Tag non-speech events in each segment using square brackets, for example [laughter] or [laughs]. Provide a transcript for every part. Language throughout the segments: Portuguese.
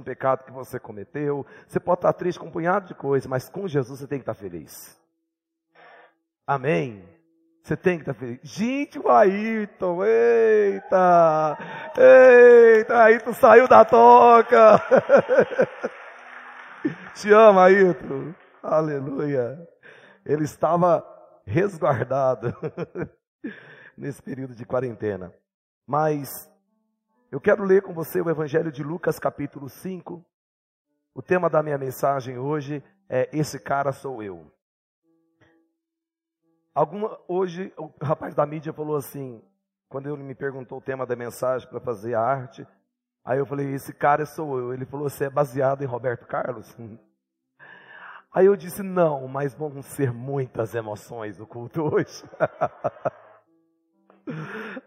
um pecado que você cometeu, você pode estar triste com um punhado de coisas, mas com Jesus você tem que estar feliz. Amém? Você tem que estar feliz. Gente, o Ayrton, eita, eita, Ayrton saiu da toca. [laughs] Te amo, Ayrton. Aleluia. Ele estava resguardado [laughs] nesse período de quarentena. Mas eu quero ler com você o Evangelho de Lucas, capítulo 5. O tema da minha mensagem hoje é Esse cara sou eu. Alguma, hoje, o rapaz da mídia falou assim, quando ele me perguntou o tema da mensagem para fazer a arte, aí eu falei, esse cara sou eu. Ele falou, você é baseado em Roberto Carlos? [laughs] Aí eu disse, não, mas vão ser muitas emoções no culto hoje. [laughs]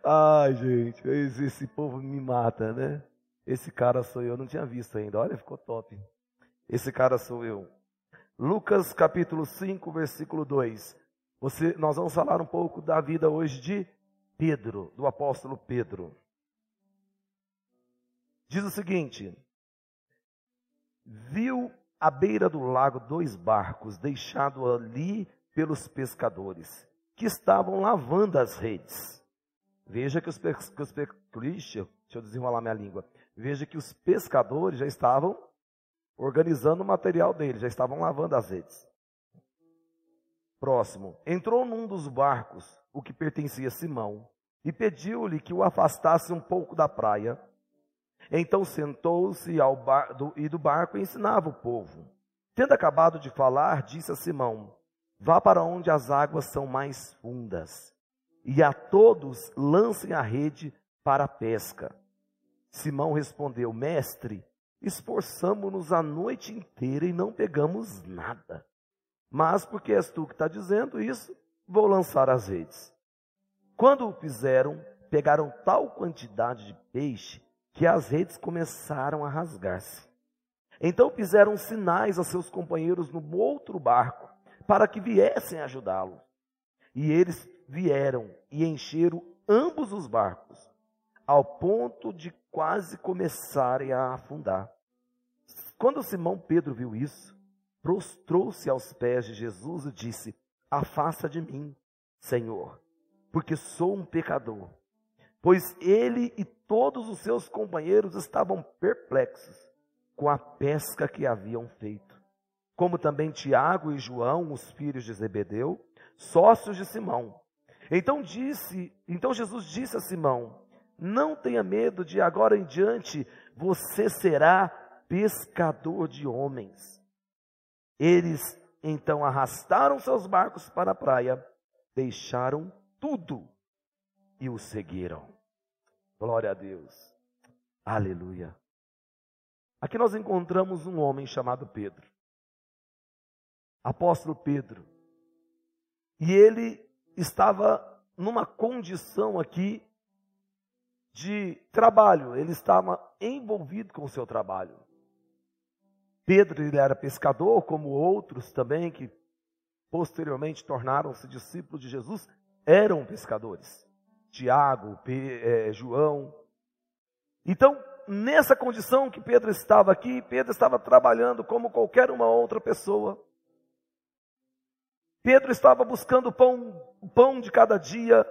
Ai, gente, esse povo me mata, né? Esse cara sou eu, não tinha visto ainda. Olha, ficou top. Esse cara sou eu. Lucas capítulo 5, versículo 2. Você, nós vamos falar um pouco da vida hoje de Pedro, do apóstolo Pedro. Diz o seguinte: Viu à beira do lago dois barcos deixados ali pelos pescadores, que estavam lavando as redes. Veja que os, que os deixa eu desenrolar minha língua. Veja que os pescadores já estavam organizando o material deles, já estavam lavando as redes. Próximo. Entrou num dos barcos, o que pertencia a Simão, e pediu-lhe que o afastasse um pouco da praia. Então sentou-se e do barco ensinava o povo. Tendo acabado de falar, disse a Simão: Vá para onde as águas são mais fundas e a todos lancem a rede para a pesca. Simão respondeu: Mestre, esforçamo-nos a noite inteira e não pegamos nada. Mas porque és tu que está dizendo isso, vou lançar as redes. Quando o fizeram, pegaram tal quantidade de peixe que as redes começaram a rasgar-se. Então fizeram sinais a seus companheiros no outro barco para que viessem ajudá-lo. E eles vieram e encheram ambos os barcos, ao ponto de quase começarem a afundar. Quando Simão Pedro viu isso, prostrou-se aos pés de Jesus e disse: Afasta de mim, Senhor, porque sou um pecador. Pois ele e todos os seus companheiros estavam perplexos com a pesca que haviam feito. Como também Tiago e João, os filhos de Zebedeu, sócios de Simão. Então disse, então Jesus disse a Simão: Não tenha medo de agora em diante você será pescador de homens. Eles então arrastaram seus barcos para a praia, deixaram tudo e o seguiram. Glória a Deus. Aleluia. Aqui nós encontramos um homem chamado Pedro. Apóstolo Pedro. E ele estava numa condição aqui de trabalho, ele estava envolvido com o seu trabalho. Pedro ele era pescador, como outros também que posteriormente tornaram-se discípulos de Jesus, eram pescadores. Tiago, é, João. Então, nessa condição que Pedro estava aqui, Pedro estava trabalhando como qualquer uma outra pessoa. Pedro estava buscando pão, o pão de cada dia,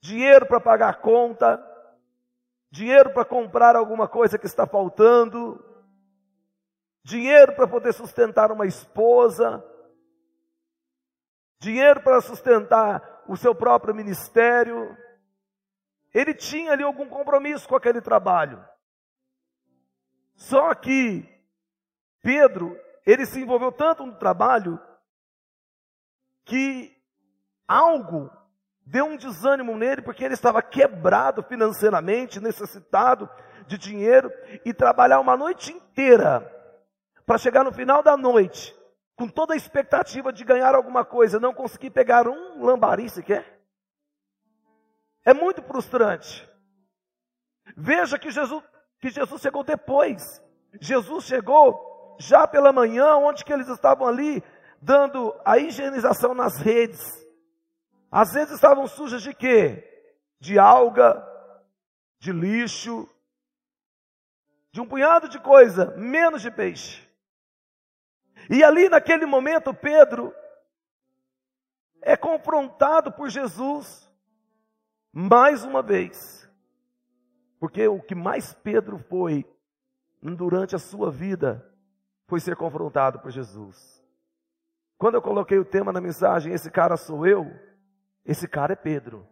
dinheiro para pagar a conta, dinheiro para comprar alguma coisa que está faltando, dinheiro para poder sustentar uma esposa, dinheiro para sustentar o seu próprio ministério. Ele tinha ali algum compromisso com aquele trabalho. Só que Pedro, ele se envolveu tanto no trabalho que algo deu um desânimo nele, porque ele estava quebrado financeiramente, necessitado de dinheiro, e trabalhar uma noite inteira para chegar no final da noite, com toda a expectativa de ganhar alguma coisa, não conseguir pegar um lambari sequer. É muito frustrante. Veja que Jesus, que Jesus chegou depois. Jesus chegou já pela manhã, onde que eles estavam ali dando a higienização nas redes. As redes estavam sujas de quê? De alga, de lixo, de um punhado de coisa, menos de peixe. E ali naquele momento, Pedro é confrontado por Jesus mais uma vez. Porque o que mais Pedro foi durante a sua vida foi ser confrontado por Jesus. Quando eu coloquei o tema na mensagem, esse cara sou eu, esse cara é Pedro.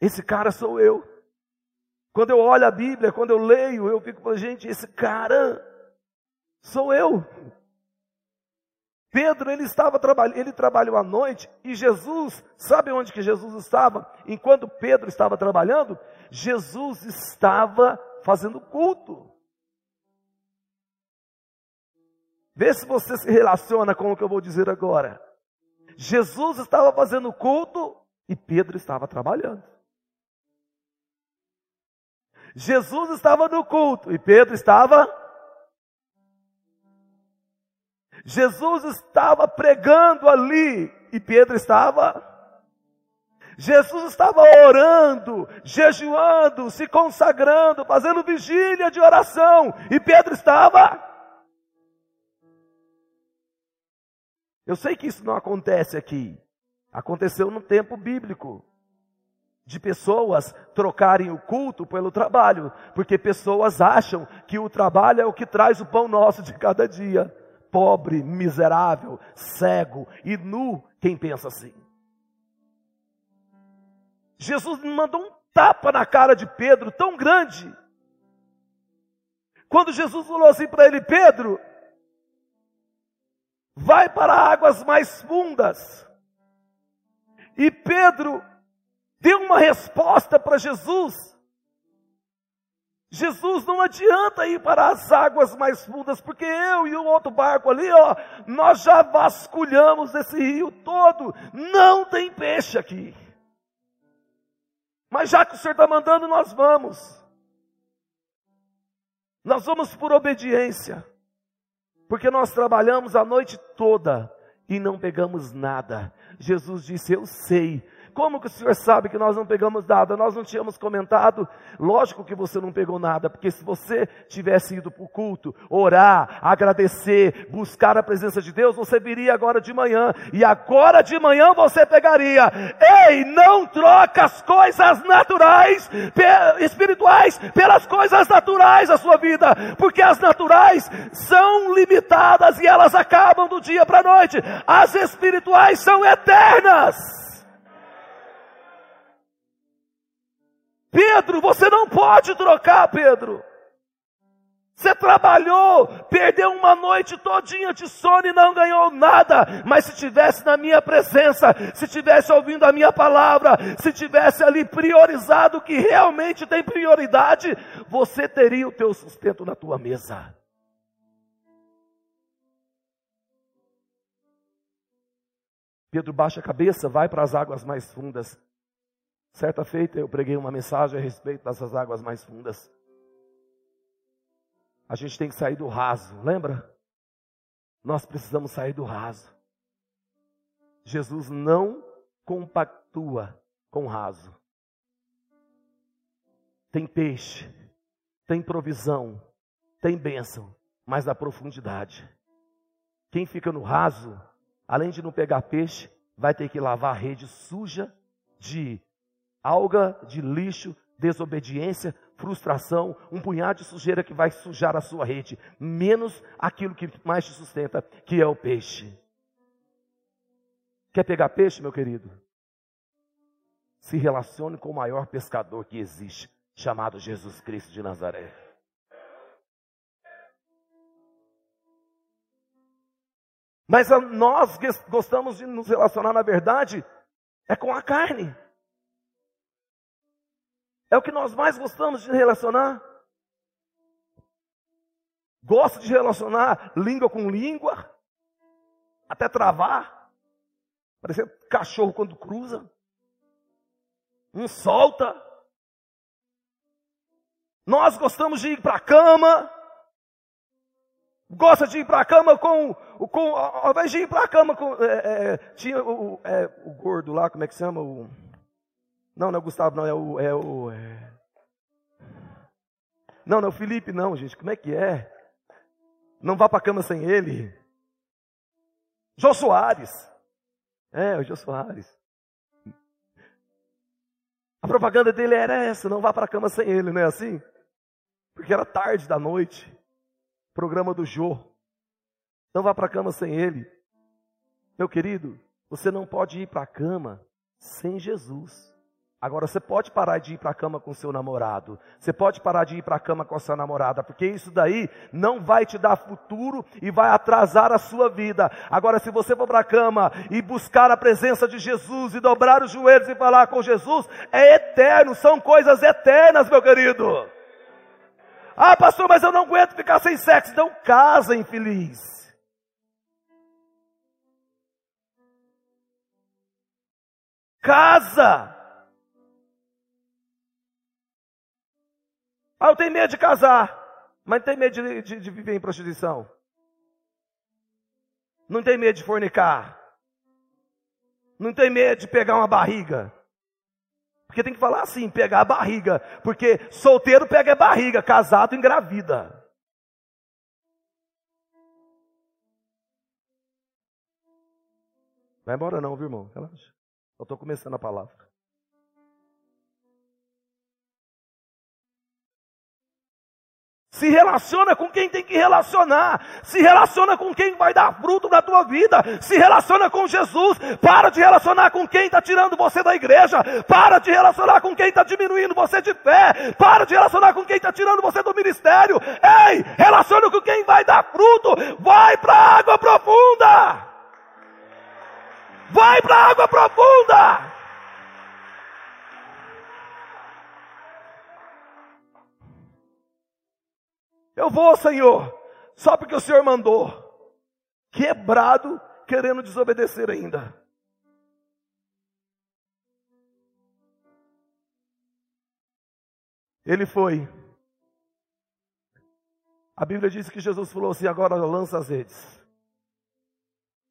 Esse cara sou eu. Quando eu olho a Bíblia, quando eu leio, eu fico falando, gente, esse cara sou eu. Pedro, ele estava trabalhando, ele trabalhou à noite e Jesus, sabe onde que Jesus estava? Enquanto Pedro estava trabalhando, Jesus estava fazendo culto. Vê se você se relaciona com o que eu vou dizer agora. Jesus estava fazendo culto e Pedro estava trabalhando. Jesus estava no culto e Pedro estava Jesus estava pregando ali e Pedro estava. Jesus estava orando, jejuando, se consagrando, fazendo vigília de oração e Pedro estava. Eu sei que isso não acontece aqui. Aconteceu no tempo bíblico de pessoas trocarem o culto pelo trabalho, porque pessoas acham que o trabalho é o que traz o pão nosso de cada dia pobre, miserável, cego e nu quem pensa assim. Jesus mandou um tapa na cara de Pedro tão grande. Quando Jesus falou assim para ele: Pedro, vai para águas mais fundas. E Pedro deu uma resposta para Jesus Jesus não adianta ir para as águas mais fundas, porque eu e o outro barco ali, ó, nós já vasculhamos esse rio todo, não tem peixe aqui. Mas já que o Senhor está mandando, nós vamos. Nós vamos por obediência, porque nós trabalhamos a noite toda e não pegamos nada. Jesus disse: Eu sei como que o senhor sabe que nós não pegamos nada? Nós não tínhamos comentado. Lógico que você não pegou nada, porque se você tivesse ido para o culto, orar, agradecer, buscar a presença de Deus, você viria agora de manhã. E agora de manhã você pegaria. Ei, não troca as coisas naturais, espirituais, pelas coisas naturais da sua vida, porque as naturais são limitadas e elas acabam do dia para a noite. As espirituais são eternas. Pedro, você não pode trocar, Pedro. Você trabalhou, perdeu uma noite todinha de sono e não ganhou nada. Mas se tivesse na minha presença, se tivesse ouvindo a minha palavra, se tivesse ali priorizado o que realmente tem prioridade, você teria o teu sustento na tua mesa. Pedro baixa a cabeça, vai para as águas mais fundas. Certa feita eu preguei uma mensagem a respeito dessas águas mais fundas. A gente tem que sair do raso, lembra? Nós precisamos sair do raso. Jesus não compactua com raso. Tem peixe, tem provisão, tem bênção, mas na profundidade. Quem fica no raso, além de não pegar peixe, vai ter que lavar a rede suja de alga de lixo, desobediência, frustração, um punhado de sujeira que vai sujar a sua rede, menos aquilo que mais te sustenta, que é o peixe. Quer pegar peixe, meu querido? Se relacione com o maior pescador que existe, chamado Jesus Cristo de Nazaré. Mas nós gostamos de nos relacionar, na verdade, é com a carne. É o que nós mais gostamos de relacionar. Gosto de relacionar língua com língua, até travar, parecendo cachorro quando cruza. Um solta. Nós gostamos de ir para a cama. Gosta de ir para a cama com, com. Ao invés de ir para a cama com. É, é, tinha o, é, o gordo lá, como é que se chama? O, não, não é o Gustavo, não, é o. É o é... Não, não, Felipe não, gente, como é que é? Não vá para a cama sem ele. Jô Soares. É, o Jô Soares. A propaganda dele era essa, não vá para a cama sem ele, não é assim? Porque era tarde da noite. Programa do Jô. Não vá para a cama sem ele. Meu querido, você não pode ir para a cama sem Jesus. Agora, você pode parar de ir para a cama com seu namorado, você pode parar de ir para a cama com a sua namorada, porque isso daí não vai te dar futuro e vai atrasar a sua vida. Agora, se você for para a cama e buscar a presença de Jesus e dobrar os joelhos e falar com Jesus, é eterno, são coisas eternas, meu querido. Ah, pastor, mas eu não aguento ficar sem sexo. Então, casa, infeliz. Casa. Ah, eu tenho medo de casar, mas não tem medo de, de, de viver em prostituição. Não tem medo de fornicar. Não tem medo de pegar uma barriga. Porque tem que falar assim, pegar a barriga. Porque solteiro pega a barriga, casado engravida. Vai embora não, viu irmão? Relaxa. Eu estou começando a palavra. Se relaciona com quem tem que relacionar. Se relaciona com quem vai dar fruto na tua vida. Se relaciona com Jesus. Para de relacionar com quem está tirando você da igreja. Para de relacionar com quem está diminuindo você de fé. Para de relacionar com quem está tirando você do ministério. Ei, relaciona com quem vai dar fruto. Vai para a água profunda. Vai para a água profunda. Eu vou, Senhor, só porque o Senhor mandou. Quebrado, querendo desobedecer ainda. Ele foi. A Bíblia diz que Jesus falou assim: agora lança as redes.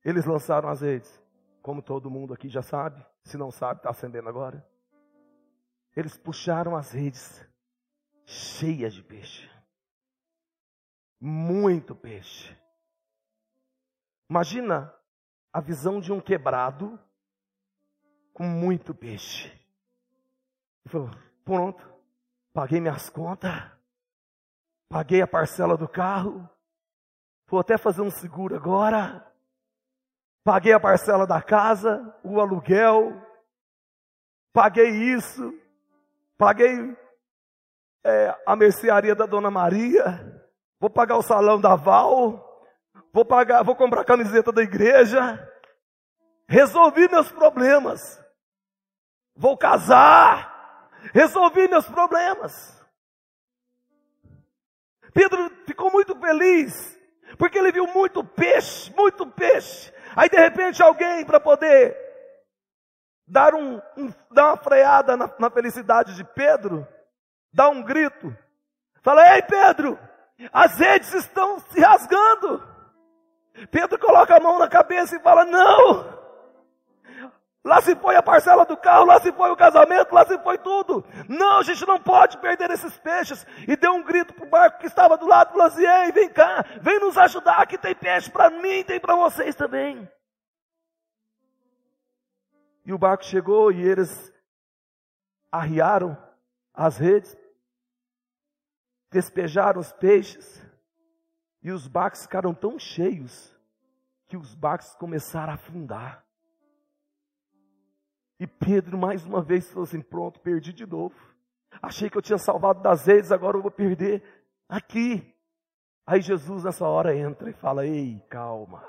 Eles lançaram as redes. Como todo mundo aqui já sabe. Se não sabe, está acendendo agora. Eles puxaram as redes cheias de peixe. Muito peixe. Imagina a visão de um quebrado com muito peixe. Ele falou: pronto, paguei minhas contas, paguei a parcela do carro, vou até fazer um seguro agora, paguei a parcela da casa, o aluguel, paguei isso, paguei é, a mercearia da Dona Maria, vou pagar o salão da Val, vou pagar, vou comprar a camiseta da igreja, resolvi meus problemas, vou casar, resolvi meus problemas. Pedro ficou muito feliz, porque ele viu muito peixe, muito peixe. Aí de repente alguém para poder dar, um, um, dar uma freada na, na felicidade de Pedro, dá um grito, fala: Ei Pedro, as redes estão se rasgando. Pedro coloca a mão na cabeça e fala: Não! Lá se foi a parcela do carro, lá se foi o casamento, lá se foi tudo. Não, a gente não pode perder esses peixes. E deu um grito para o barco que estava do lado, falou assim: Ei, vem cá, vem nos ajudar, que tem peixe para mim, tem para vocês também. E o barco chegou e eles arriaram as redes despejaram os peixes e os barcos ficaram tão cheios que os barcos começaram a afundar. E Pedro mais uma vez falou assim: pronto, perdi de novo. Achei que eu tinha salvado das redes, agora eu vou perder aqui. Aí Jesus nessa hora entra e fala: Ei, calma.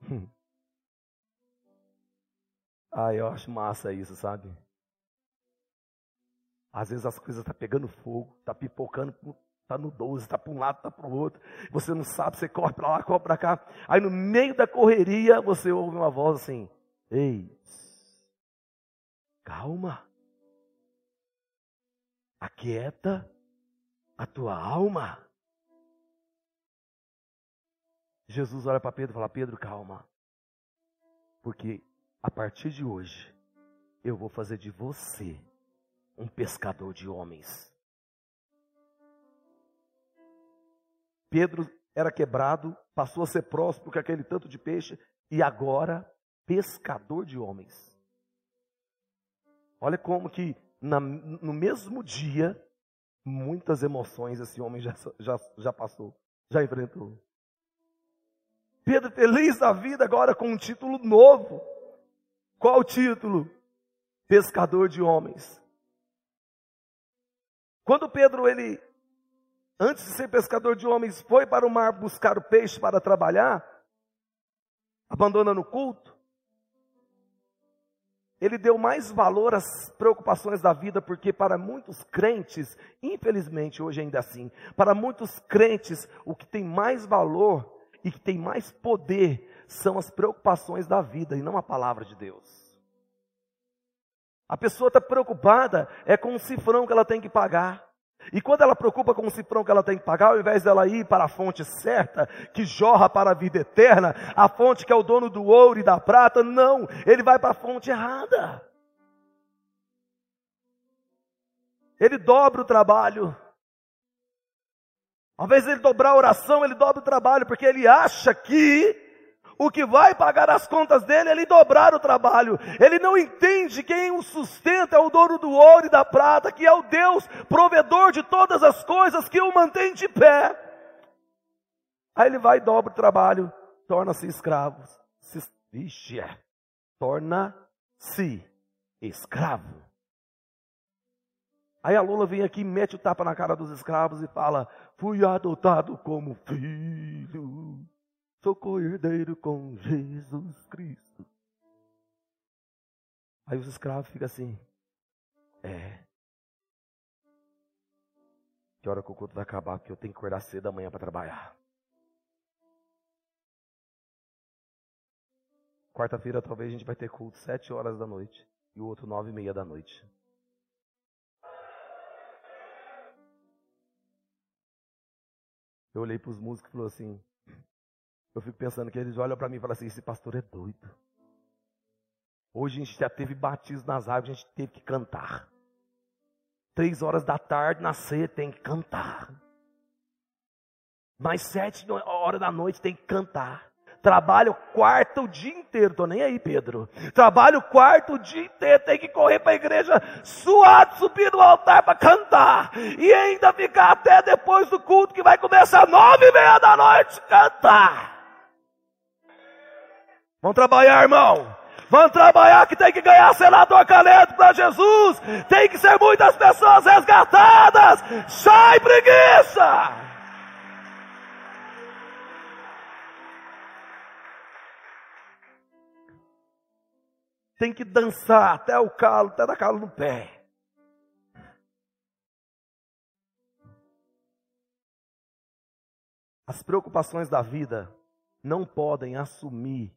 [laughs] Ah, eu acho massa isso, sabe? Às vezes as coisas estão tá pegando fogo, está pipocando, está no 12, está para um lado, está para o outro. Você não sabe, você corre para lá, corre para cá. Aí no meio da correria você ouve uma voz assim: Ei, calma, aquieta a tua alma. Jesus olha para Pedro e fala: Pedro, calma, porque a partir de hoje eu vou fazer de você um pescador de homens. Pedro era quebrado, passou a ser próspero com aquele tanto de peixe e agora pescador de homens. Olha como que na, no mesmo dia muitas emoções esse homem já, já, já passou, já enfrentou. Pedro feliz da vida agora com um título novo. Qual o título? Pescador de homens. Quando Pedro ele antes de ser pescador de homens, foi para o mar buscar o peixe para trabalhar, abandonando o culto, ele deu mais valor às preocupações da vida, porque para muitos crentes, infelizmente hoje ainda assim, para muitos crentes, o que tem mais valor e que tem mais poder são as preocupações da vida e não a palavra de Deus. A pessoa está preocupada é com o cifrão que ela tem que pagar. E quando ela preocupa com o cifrão que ela tem que pagar, ao invés dela ir para a fonte certa, que jorra para a vida eterna, a fonte que é o dono do ouro e da prata, não, ele vai para a fonte errada. Ele dobra o trabalho. Ao invés de ele dobrar a oração, ele dobra o trabalho, porque ele acha que o que vai pagar as contas dele é ele dobrar o trabalho. Ele não entende quem o sustenta é o dono do ouro e da prata, que é o Deus provedor de todas as coisas que o mantém de pé. Aí ele vai e dobra o trabalho, torna-se escravo. Vixe, é. torna-se escravo. Aí a Lula vem aqui, mete o tapa na cara dos escravos e fala: Fui adotado como filho. Sou cordeiro com Jesus Cristo. Aí os escravos ficam assim. É. Que hora que o culto vai acabar? Porque eu tenho que acordar cedo amanhã para trabalhar. Quarta-feira talvez a gente vai ter culto sete horas da noite. E o outro nove e meia da noite. Eu olhei para os músicos e falei assim: eu fico pensando que eles olham para mim e falam assim: esse pastor é doido. Hoje a gente já teve batismo nas águas, a gente teve que cantar. Três horas da tarde, na ceia, tem que cantar. Mais sete horas da noite tem que cantar. Trabalho quarto o dia inteiro, tô nem aí, Pedro. Trabalho quarto o dia inteiro, tem que correr para a igreja suado, subir no altar para cantar. E ainda ficar até depois do culto que vai começar nove e meia da noite cantar. Vamos trabalhar, irmão. Vamos trabalhar que tem que ganhar senador Caneto para Jesus. Tem que ser muitas pessoas resgatadas. Sai preguiça! Tem que dançar até o calo, até dar calo no pé. As preocupações da vida não podem assumir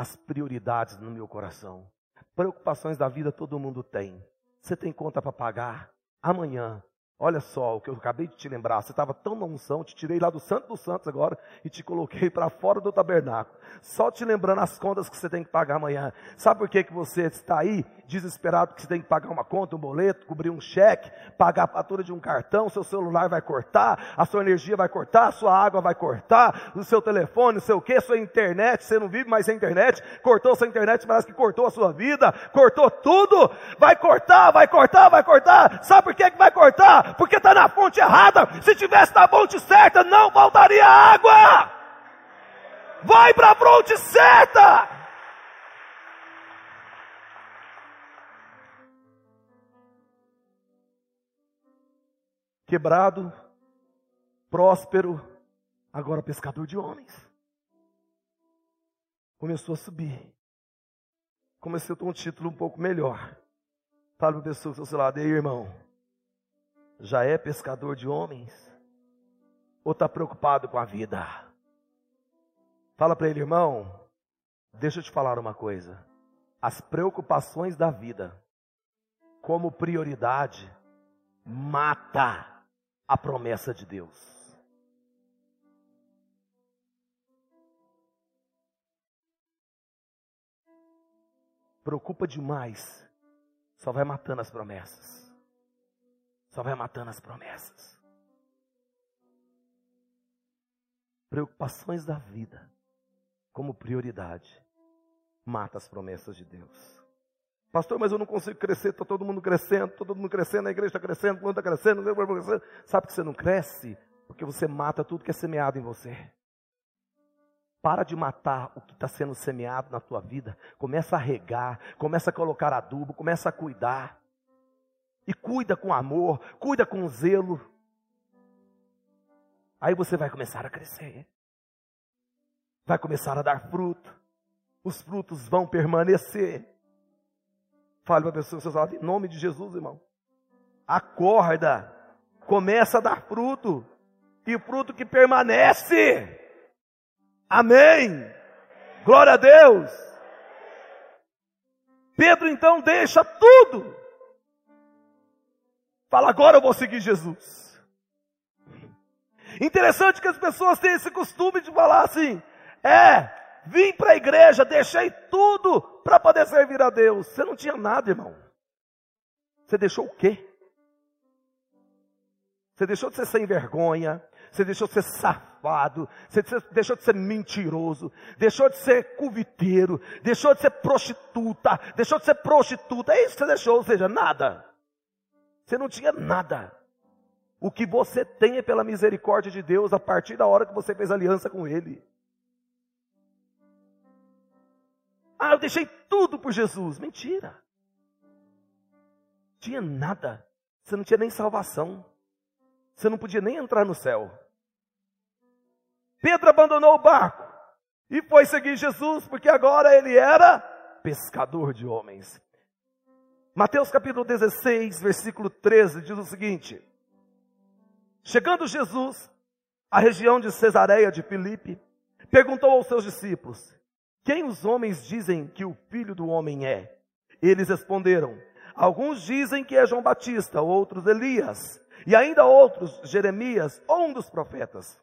as prioridades no meu coração. Preocupações da vida todo mundo tem. Você tem conta para pagar? Amanhã Olha só o que eu acabei de te lembrar. Você estava tão na unção, te tirei lá do Santo dos Santos agora e te coloquei para fora do tabernáculo. Só te lembrando as contas que você tem que pagar amanhã. Sabe por que, que você está aí desesperado que você tem que pagar uma conta, um boleto, cobrir um cheque, pagar a fatura de um cartão, seu celular vai cortar, a sua energia vai cortar, a sua água vai cortar, o seu telefone, o que, sua internet, você não vive mais sem internet, cortou sua internet, parece que cortou a sua vida, cortou tudo, vai cortar, vai cortar, vai cortar. Sabe por que, que vai cortar? Porque está na fonte errada. Se tivesse na fonte certa, não faltaria água. Vai para a fonte certa. Quebrado, próspero, agora pescador de homens. Começou a subir. Começou a ter um título um pouco melhor. Fala para a pessoa do seu lado, ei irmão, já é pescador de homens? Ou está preocupado com a vida? Fala para ele, irmão, deixa eu te falar uma coisa. As preocupações da vida, como prioridade, mata a promessa de Deus. Preocupa demais, só vai matando as promessas. Só vai matando as promessas. preocupações da vida como prioridade, mata as promessas de Deus. Pastor, mas eu não consigo crescer, está todo mundo crescendo, todo mundo crescendo, a igreja está crescendo, o mundo está crescendo, crescendo. Sabe que você não cresce? Porque você mata tudo que é semeado em você. Para de matar o que está sendo semeado na tua vida. Começa a regar, começa a colocar adubo, começa a cuidar. E cuida com amor, cuida com zelo. Aí você vai começar a crescer. Vai começar a dar fruto. Os frutos vão permanecer. Fale para a pessoa, seus em nome de Jesus, irmão. Acorda. Começa a dar fruto. E fruto que permanece. Amém. Glória a Deus. Pedro então deixa tudo. Fala, agora eu vou seguir Jesus. Interessante que as pessoas têm esse costume de falar assim: é, vim para a igreja, deixei tudo para poder servir a Deus. Você não tinha nada, irmão. Você deixou o quê? Você deixou de ser sem vergonha, você deixou de ser safado, você deixou de ser mentiroso, deixou de ser cuviteiro, deixou de ser prostituta, deixou de ser prostituta, é isso que você deixou, ou seja, nada. Você não tinha nada. O que você tem é pela misericórdia de Deus a partir da hora que você fez aliança com Ele. Ah, eu deixei tudo por Jesus. Mentira. Tinha nada. Você não tinha nem salvação. Você não podia nem entrar no céu. Pedro abandonou o barco e foi seguir Jesus, porque agora ele era pescador de homens. Mateus capítulo 16, versículo 13 diz o seguinte: Chegando Jesus à região de Cesareia de Filipe, perguntou aos seus discípulos: Quem os homens dizem que o filho do homem é? Eles responderam: Alguns dizem que é João Batista, outros Elias, e ainda outros Jeremias ou um dos profetas.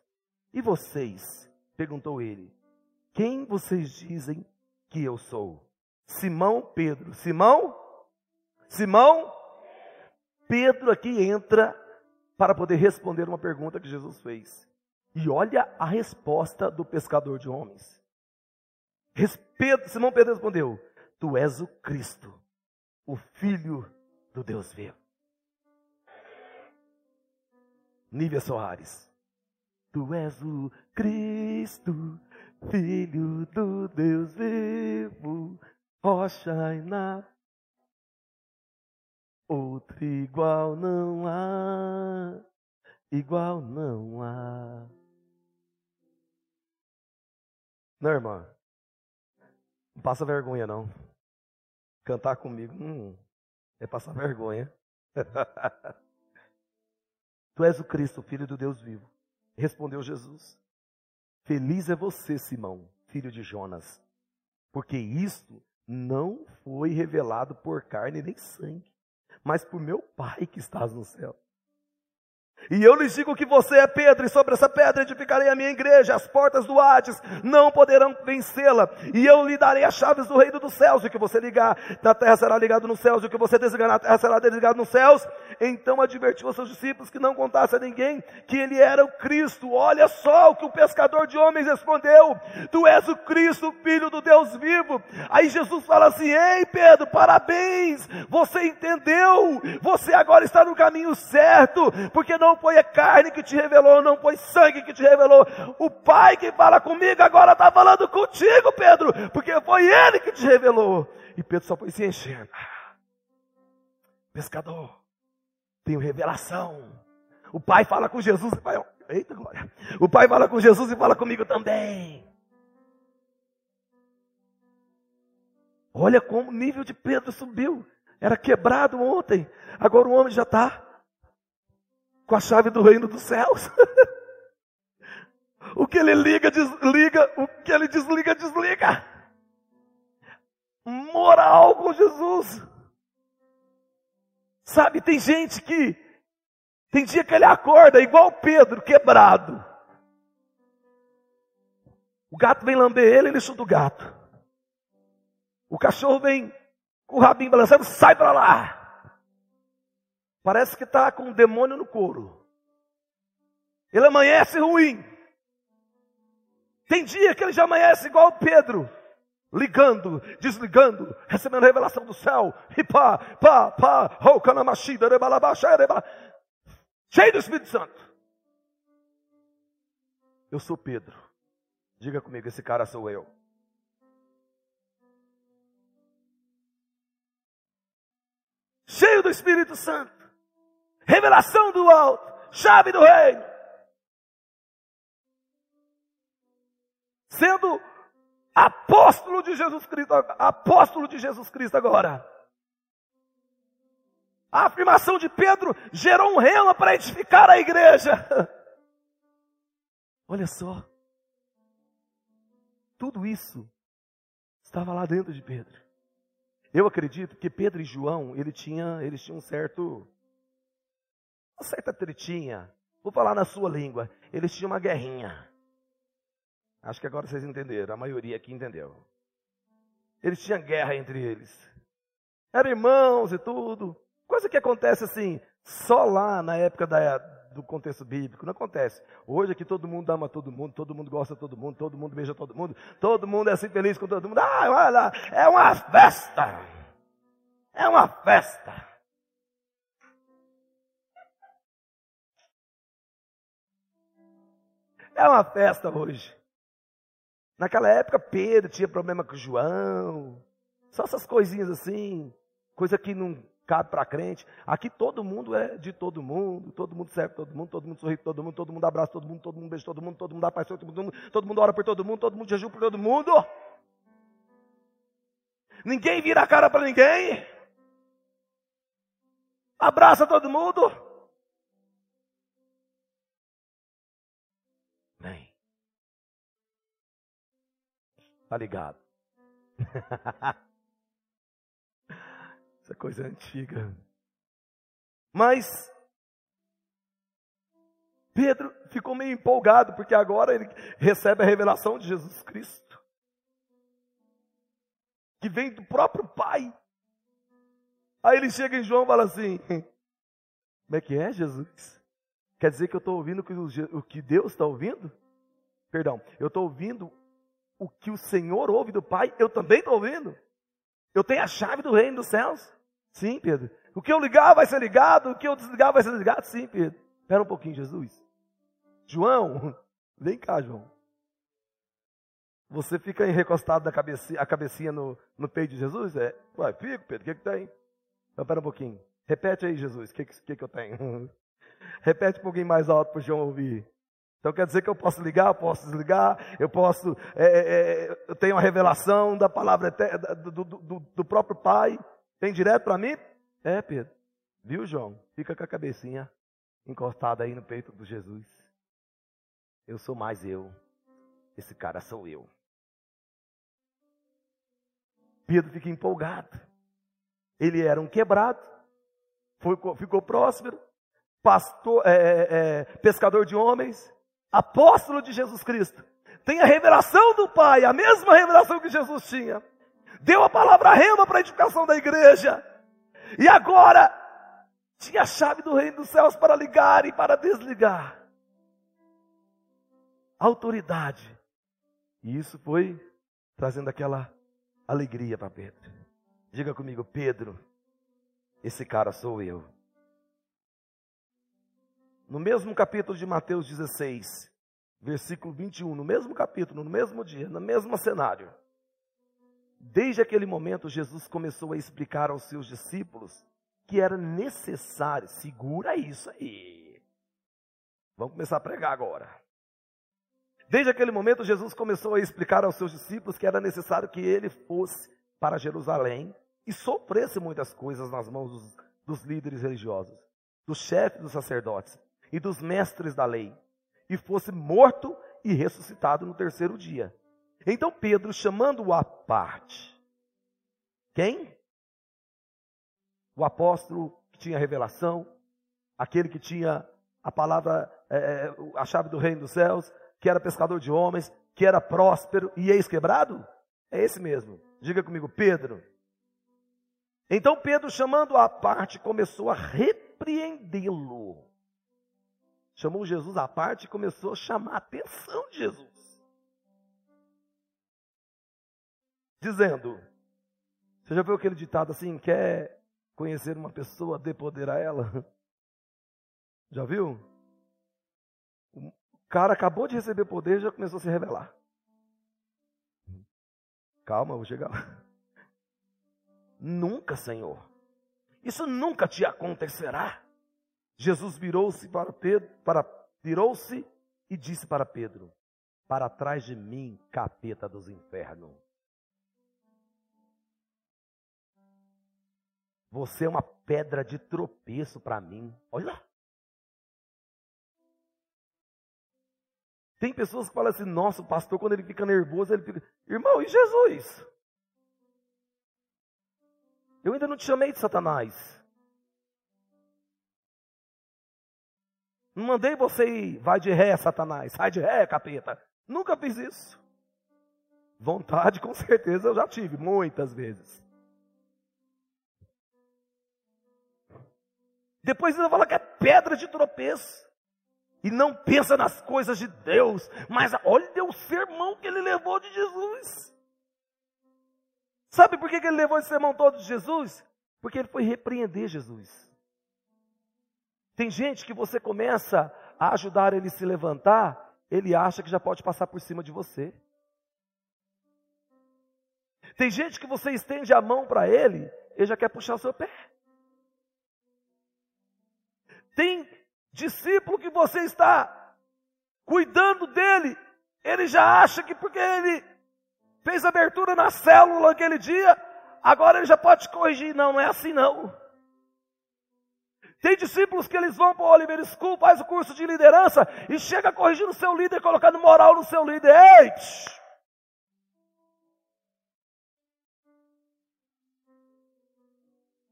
E vocês? perguntou ele: Quem vocês dizem que eu sou? Simão Pedro. Simão? Simão? Pedro aqui entra para poder responder uma pergunta que Jesus fez. E olha a resposta do pescador de homens. Simão Pedro respondeu: Tu és o Cristo, o Filho do Deus vivo. Nívia Soares. Tu és o Cristo, Filho do Deus vivo, rocha na Outro igual não há, igual não há. Não, irmã. Não passa vergonha, não. Cantar comigo, hum, é passar vergonha. [laughs] tu és o Cristo, filho do Deus vivo. Respondeu Jesus. Feliz é você, Simão, filho de Jonas, porque isto não foi revelado por carne nem sangue, mas por meu Pai que estás no céu. E eu lhes digo que você é Pedro, e sobre essa pedra edificarei a minha igreja, as portas do Hades não poderão vencê-la, e eu lhe darei as chaves do reino dos céus, e o que você ligar na terra será ligado nos céus, e o que você desligar na terra será desligado nos céus. Então advertiu aos seus discípulos que não contasse a ninguém que ele era o Cristo. Olha só o que o pescador de homens respondeu: Tu és o Cristo, filho do Deus vivo. Aí Jesus fala assim: Ei Pedro, parabéns, você entendeu, você agora está no caminho certo, porque não foi a carne que te revelou, não foi sangue que te revelou. O Pai que fala comigo agora está falando contigo, Pedro, porque foi Ele que te revelou. E Pedro só foi se enchendo. Pescador, tenho revelação. O Pai fala com Jesus e vai, eita glória. O Pai fala com Jesus e fala comigo também. Olha como o nível de Pedro subiu. Era quebrado ontem. Agora o homem já está com a chave do reino dos céus. [laughs] o que ele liga, desliga, o que ele desliga, desliga. Moral com Jesus. Sabe, tem gente que tem dia que ele acorda igual Pedro, quebrado. O gato vem lamber ele, ele chuta o gato. O cachorro vem com o rabinho balançando, sai para lá. Parece que está com um demônio no couro. Ele amanhece ruim. Tem dia que ele já amanhece igual Pedro, ligando, desligando, recebendo revelação do céu, e pá, pá, pá, cheio do Espírito Santo. Eu sou Pedro. Diga comigo, esse cara sou eu. Cheio do Espírito Santo, revelação do alto, chave do reino. Sendo apóstolo de Jesus Cristo, apóstolo de Jesus Cristo agora. A afirmação de Pedro gerou um rema para edificar a igreja. [laughs] Olha só. Tudo isso estava lá dentro de Pedro. Eu acredito que Pedro e João, ele tinha, eles tinham um certo uma certa tretinha. Vou falar na sua língua. Eles tinham uma guerrinha. Acho que agora vocês entenderam, a maioria aqui entendeu. Eles tinham guerra entre eles. Eram irmãos e tudo. Coisa que acontece assim, só lá na época da, do contexto bíblico. Não acontece. Hoje aqui todo mundo ama todo mundo, todo mundo gosta de todo mundo, todo mundo beija todo mundo, todo mundo é assim feliz com todo mundo. Ah, olha lá, é uma festa. É uma festa. É uma festa hoje. Naquela época, Pedro tinha problema com João. Só essas coisinhas assim. Coisa que não cabe para crente. Aqui todo mundo é de todo mundo. Todo mundo serve todo mundo. Todo mundo sorri todo mundo. Todo mundo abraça todo mundo. Todo mundo beija todo mundo. Todo mundo dá paz todo mundo. Todo mundo ora por todo mundo. Todo mundo jejum por todo mundo. Ninguém vira a cara para ninguém. Abraça todo mundo. Tá ligado? [laughs] Essa coisa é antiga. Mas Pedro ficou meio empolgado, porque agora ele recebe a revelação de Jesus Cristo, que vem do próprio Pai. Aí ele chega em João e fala assim: Como é que é, Jesus? Quer dizer que eu estou ouvindo o que Deus está ouvindo? Perdão, eu estou ouvindo o que o Senhor ouve do Pai, eu também estou ouvindo. Eu tenho a chave do reino dos céus. Sim, Pedro. O que eu ligar vai ser ligado, o que eu desligar vai ser desligado. Sim, Pedro. Espera um pouquinho, Jesus. João, [laughs] vem cá, João. Você fica aí recostado da cabecinha, a cabecinha no, no peito de Jesus? É, ué, fico, Pedro, o que, que tem? Então, espera um pouquinho. Repete aí, Jesus, o que, que, que eu tenho? [laughs] Repete um pouquinho mais alto para o João ouvir. Então quer dizer que eu posso ligar, eu posso desligar, eu posso, é, é, é eu tenho a revelação da palavra do, do, do, próprio Pai, vem direto para mim? É, Pedro. Viu, João? Fica com a cabecinha encostada aí no peito do Jesus. Eu sou mais eu. Esse cara sou eu. Pedro fica empolgado. Ele era um quebrado, foi, ficou próspero, pastor, é, é, é pescador de homens, apóstolo de Jesus Cristo, tem a revelação do Pai, a mesma revelação que Jesus tinha. Deu a palavra rema para a edificação da igreja. E agora tinha a chave do reino dos céus para ligar e para desligar. Autoridade. E isso foi trazendo aquela alegria para Pedro. Diga comigo, Pedro, esse cara sou eu. No mesmo capítulo de Mateus 16, versículo 21, no mesmo capítulo, no mesmo dia, no mesmo cenário. Desde aquele momento, Jesus começou a explicar aos seus discípulos que era necessário, segura isso aí. Vamos começar a pregar agora. Desde aquele momento, Jesus começou a explicar aos seus discípulos que era necessário que ele fosse para Jerusalém e sofresse muitas coisas nas mãos dos, dos líderes religiosos, dos chefes dos sacerdotes e dos mestres da lei, e fosse morto e ressuscitado no terceiro dia. Então Pedro, chamando-o à parte, quem? O apóstolo que tinha revelação, aquele que tinha a palavra, é, é, a chave do reino dos céus, que era pescador de homens, que era próspero e ex-quebrado? É esse mesmo. Diga comigo, Pedro. Então Pedro, chamando-o à parte, começou a repreendê-lo chamou Jesus à parte e começou a chamar a atenção de Jesus. dizendo: Você já viu aquele ditado assim? Quer conhecer uma pessoa, dê poder a ela? [laughs] Já viu? O cara acabou de receber poder e já começou a se revelar. Calma, eu vou chegar lá. [laughs] Nunca, Senhor. Isso nunca te acontecerá. Jesus virou-se para Pedro, para virou-se e disse para Pedro: Para trás de mim, capeta dos infernos. Você é uma pedra de tropeço para mim. Olha. Tem pessoas que falam assim: nossa, o pastor, quando ele fica nervoso, ele fica. Irmão, e Jesus? Eu ainda não te chamei de Satanás. Não mandei você ir, vai de ré, Satanás, sai de ré, capeta. Nunca fiz isso. Vontade, com certeza, eu já tive, muitas vezes. Depois ainda fala que é pedra de tropeço e não pensa nas coisas de Deus, mas olha o sermão que ele levou de Jesus. Sabe por que ele levou esse sermão todo de Jesus? Porque ele foi repreender Jesus. Tem gente que você começa a ajudar ele se levantar, ele acha que já pode passar por cima de você. Tem gente que você estende a mão para ele, ele já quer puxar o seu pé. Tem discípulo que você está cuidando dele, ele já acha que porque ele fez abertura na célula aquele dia, agora ele já pode corrigir. Não, não é assim não. Tem discípulos que eles vão para o Oliver School, faz o curso de liderança e chega corrigindo o seu líder, colocando moral no seu líder. Ei!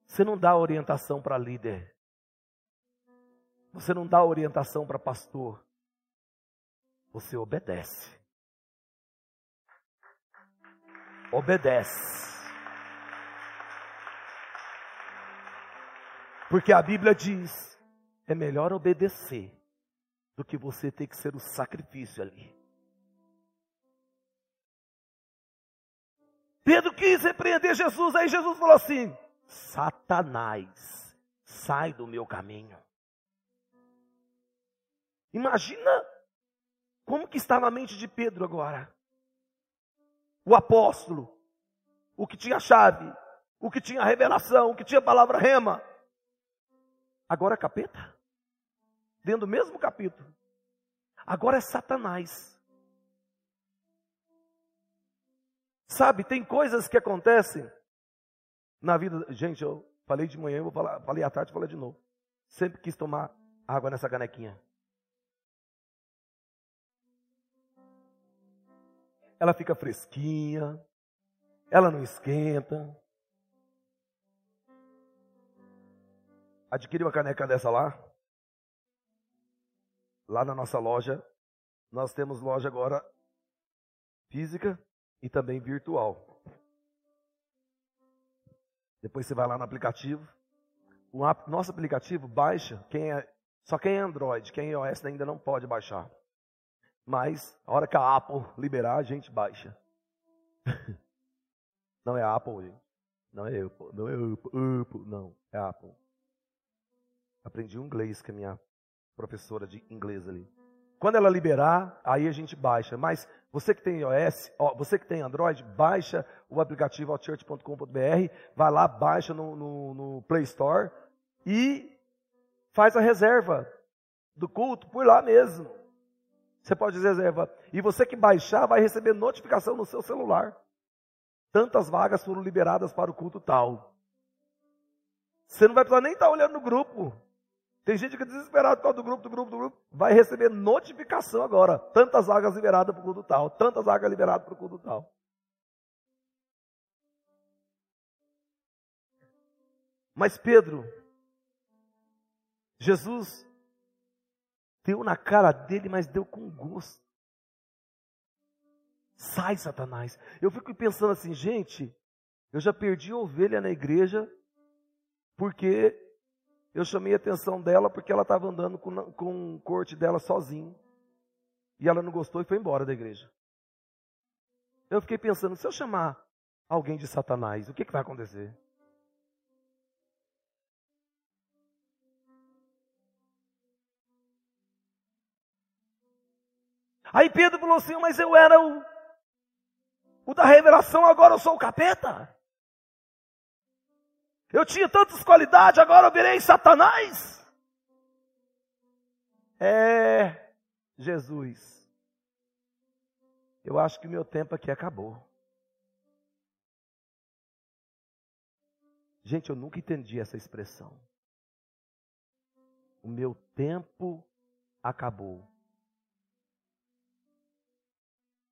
Você não dá orientação para líder. Você não dá orientação para pastor. Você obedece. Obedece. Porque a Bíblia diz: é melhor obedecer do que você ter que ser o sacrifício ali. Pedro quis repreender Jesus, aí Jesus falou assim: Satanás, sai do meu caminho. Imagina como que está na mente de Pedro agora. O apóstolo, o que tinha chave, o que tinha revelação, o que tinha palavra rema. Agora é capeta. Dentro do mesmo capítulo. Agora é Satanás. Sabe, tem coisas que acontecem na vida. Gente, eu falei de manhã, eu vou falar, falei à tarde, falei de novo. Sempre quis tomar água nessa canequinha. ela fica fresquinha, ela não esquenta. Adquire uma caneca dessa lá. Lá na nossa loja, nós temos loja agora física e também virtual. Depois você vai lá no aplicativo. O nosso aplicativo baixa, quem é, só quem é Android, quem é iOS ainda não pode baixar. Mas a hora que a Apple liberar, a gente baixa. [laughs] Não é a Apple, gente. Não é Apple, não é Apple, não, é Apple. Aprendi inglês com a minha professora de inglês ali. Quando ela liberar, aí a gente baixa. Mas você que tem iOS, ó, você que tem Android, baixa o aplicativo outchurch.com.br, vai lá, baixa no, no, no Play Store e faz a reserva do culto por lá mesmo. Você pode reserva. E você que baixar vai receber notificação no seu celular. Tantas vagas foram liberadas para o culto tal. Você não vai precisar nem estar olhando no grupo. Tem gente que é desesperado por causa do grupo, do grupo, do grupo. Vai receber notificação agora. Tantas vagas liberadas para o culto tal. Tantas vagas liberadas para o culto tal. Mas Pedro, Jesus Deu na cara dele, mas deu com gosto. Sai, Satanás. Eu fico pensando assim, gente, eu já perdi ovelha na igreja porque eu chamei a atenção dela porque ela estava andando com, com o corte dela sozinho. E ela não gostou e foi embora da igreja. Eu fiquei pensando, se eu chamar alguém de Satanás, o que, que vai acontecer? Aí Pedro falou assim: Mas eu era o, o da revelação, agora eu sou o capeta. Eu tinha tantas qualidades, agora eu virei Satanás. É, Jesus. Eu acho que o meu tempo aqui acabou. Gente, eu nunca entendi essa expressão. O meu tempo acabou.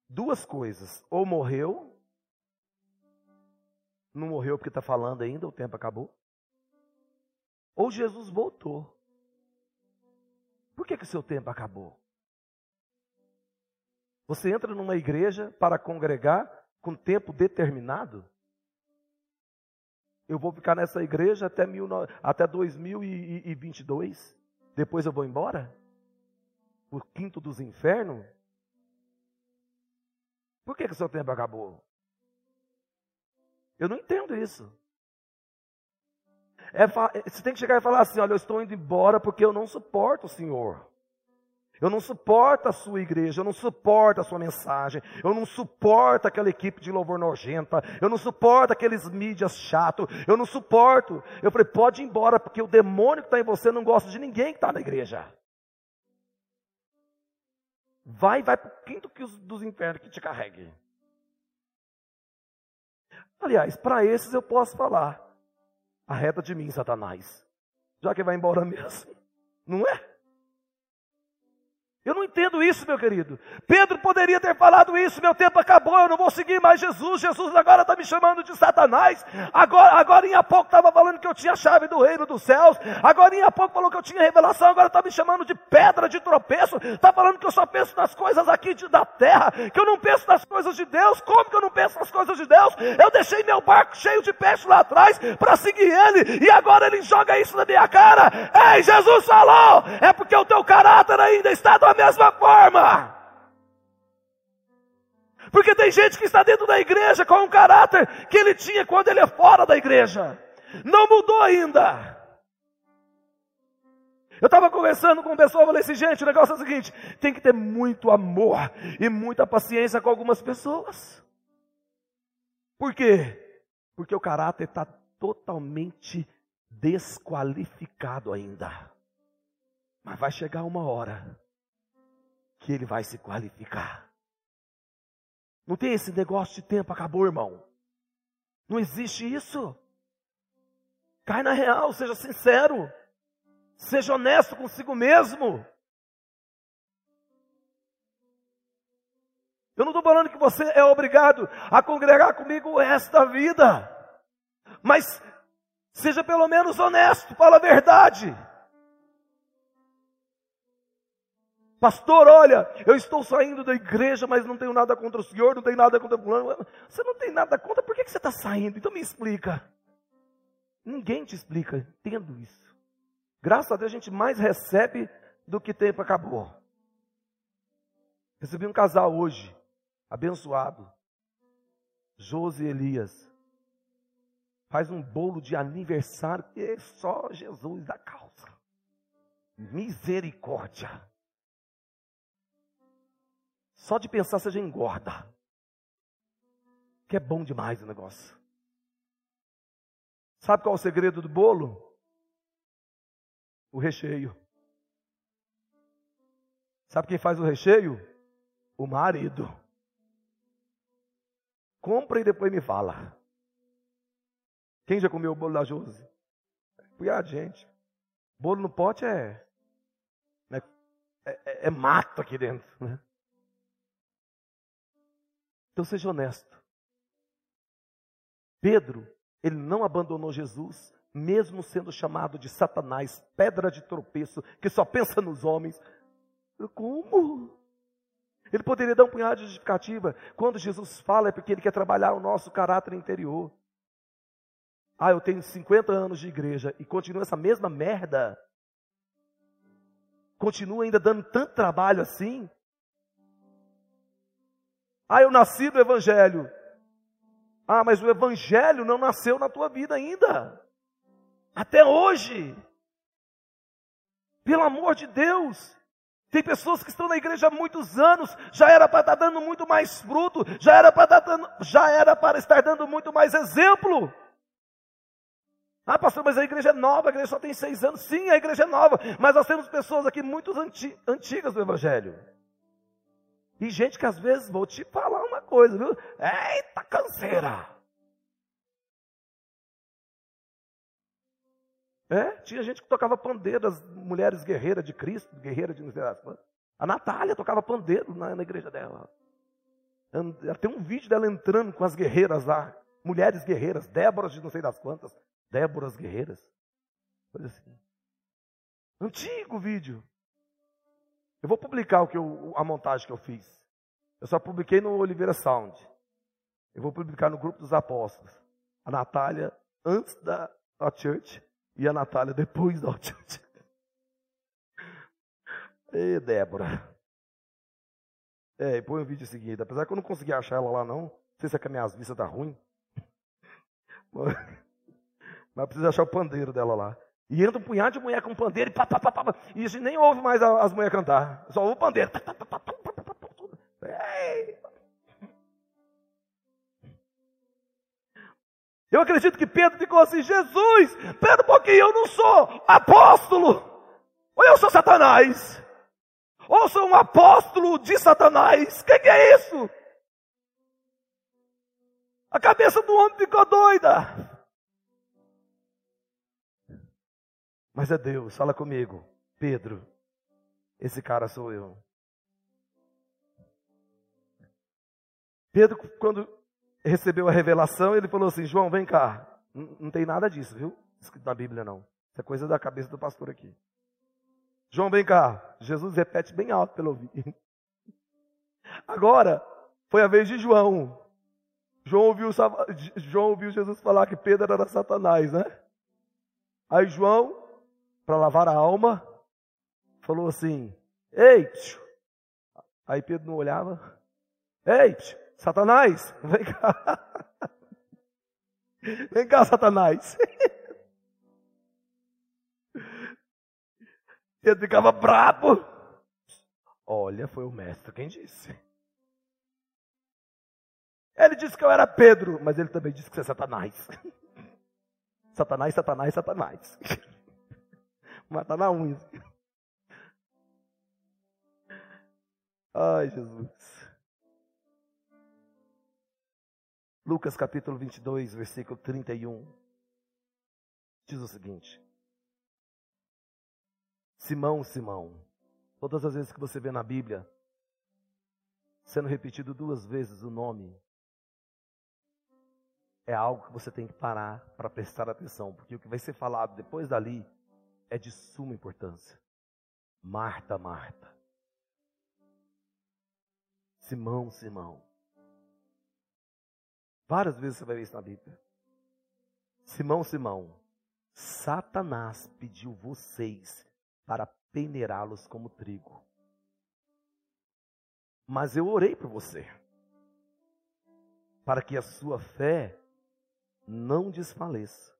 Duas coisas. Ou morreu, não morreu porque está falando ainda, o tempo acabou. Ou Jesus voltou. Por que, que seu tempo acabou? Você entra numa igreja para congregar com tempo determinado? Eu vou ficar nessa igreja até, mil, até 2022. Depois eu vou embora? O quinto dos infernos? Por que, que seu tempo acabou? Eu não entendo isso. É, você tem que chegar e falar assim: olha, eu estou indo embora porque eu não suporto o Senhor. Eu não suporto a sua igreja, eu não suporto a sua mensagem, eu não suporto aquela equipe de louvor nojenta, eu não suporto aqueles mídias chatos, eu não suporto. Eu falei, pode ir embora, porque o demônio que está em você não gosta de ninguém que está na igreja. Vai, vai para o quinto dos infernos que te carregue. Aliás, para esses eu posso falar. Arreta de mim, Satanás. Já que vai embora mesmo. Não é? Eu não entendo isso, meu querido. Pedro poderia ter falado isso, meu tempo acabou, eu não vou seguir mais Jesus. Jesus agora está me chamando de Satanás. Agora, agora em pouco estava falando que eu tinha a chave do reino dos céus. Agora em pouco falou que eu tinha revelação, agora está me chamando de pedra de tropeço. Está falando que eu só penso nas coisas aqui de, da terra, que eu não penso nas coisas de Deus. Como que eu não penso nas coisas de Deus? Eu deixei meu barco cheio de peixe lá atrás para seguir ele, e agora ele joga isso na minha cara. Ei, Jesus falou! É porque o teu caráter ainda está do da mesma forma. Porque tem gente que está dentro da igreja com um caráter que ele tinha quando ele é fora da igreja. Não mudou ainda. Eu estava conversando com um pessoal falei assim, gente, o negócio é o seguinte: tem que ter muito amor e muita paciência com algumas pessoas. Por quê? Porque o caráter está totalmente desqualificado ainda. Mas vai chegar uma hora que ele vai se qualificar. Não tem esse negócio de tempo, acabou, irmão. Não existe isso. Cai na real, seja sincero. Seja honesto consigo mesmo. Eu não estou falando que você é obrigado a congregar comigo da vida. Mas seja pelo menos honesto, fala a verdade. Pastor, olha, eu estou saindo da igreja, mas não tenho nada contra o senhor, não tenho nada contra o fulano. Você não tem nada contra, por que você está saindo? Então me explica. Ninguém te explica, entendo isso. Graças a Deus a gente mais recebe do que tempo acabou. Recebi um casal hoje, abençoado. Josi Elias. Faz um bolo de aniversário que é só Jesus da causa. Misericórdia. Só de pensar você já engorda. Que é bom demais o negócio. Sabe qual é o segredo do bolo? O recheio. Sabe quem faz o recheio? O marido. Compra e depois me fala. Quem já comeu o bolo da Josi? Cuidado, gente. Bolo no pote é, é, é, é mato aqui dentro. Né? Então seja honesto. Pedro, ele não abandonou Jesus, mesmo sendo chamado de Satanás, pedra de tropeço, que só pensa nos homens. Como? Ele poderia dar um punhado de justificativa. Quando Jesus fala é porque ele quer trabalhar o nosso caráter interior. Ah, eu tenho 50 anos de igreja e continua essa mesma merda. Continua ainda dando tanto trabalho assim. Ah, eu nasci do Evangelho. Ah, mas o evangelho não nasceu na tua vida ainda. Até hoje. Pelo amor de Deus. Tem pessoas que estão na igreja há muitos anos, já era para estar dando muito mais fruto, já era para estar dando, já era para estar dando muito mais exemplo. Ah, pastor, mas a igreja é nova, a igreja só tem seis anos. Sim, a igreja é nova, mas nós temos pessoas aqui muito anti, antigas do Evangelho. E gente que às vezes, vou te falar uma coisa, viu? Eita, canseira! É, tinha gente que tocava pandeiro, as mulheres guerreiras de Cristo, guerreiras de não sei A Natália tocava pandeiro na, na igreja dela. Tem um vídeo dela entrando com as guerreiras lá, mulheres guerreiras, Déboras de não sei das quantas, Déboras guerreiras. Coisa assim. Antigo vídeo. Eu vou publicar o que eu, a montagem que eu fiz. Eu só publiquei no Oliveira Sound. Eu vou publicar no grupo dos apóstolos. A Natália antes da, da church e a Natália depois da Church. [laughs] Ei, Débora. É, e põe o vídeo seguinte. Apesar que eu não consegui achar ela lá, não. Não sei se é que a minha vista tá ruim. [laughs] Mas precisa achar o pandeiro dela lá. E entra um punhado de mulher com pandeiro e pá, pá, pá, pá, E gente nem ouve mais as mulheres cantar. Só ouve o pandeiro. Ei. Eu acredito que Pedro ficou assim: Jesus, pera um pouquinho, eu não sou apóstolo, ou eu sou Satanás, ou sou um apóstolo de Satanás, o que, que é isso? A cabeça do homem ficou doida. Mas é Deus, fala comigo, Pedro, esse cara sou eu. Pedro, quando recebeu a revelação, ele falou assim: João, vem cá. Não, não tem nada disso, viu? Escrito na Bíblia, não. Isso é coisa da cabeça do pastor aqui. João, vem cá. Jesus repete bem alto pelo ouvido. [laughs] Agora, foi a vez de João. João ouviu, João ouviu Jesus falar que Pedro era Satanás, né? Aí João, para lavar a alma, falou assim: Ei! Aí Pedro não olhava. Ei! Satanás, [laughs] vem cá. Vem cá, Satanás. [laughs] Ele ficava brabo. Olha, foi o mestre quem disse. Ele disse que eu era Pedro, mas ele também disse que você é Satanás. [laughs] Satanás, Satanás, Satanás. Tá na unha. Ai, Jesus. Lucas capítulo 22, versículo 31, diz o seguinte: Simão, Simão, todas as vezes que você vê na Bíblia, sendo repetido duas vezes o nome, é algo que você tem que parar para prestar atenção, porque o que vai ser falado depois dali é de suma importância. Marta, Marta. Simão, Simão. Várias vezes você vai ver isso na Bíblia. Simão, Simão, Satanás pediu vocês para peneirá-los como trigo. Mas eu orei por você, para que a sua fé não desfaleça.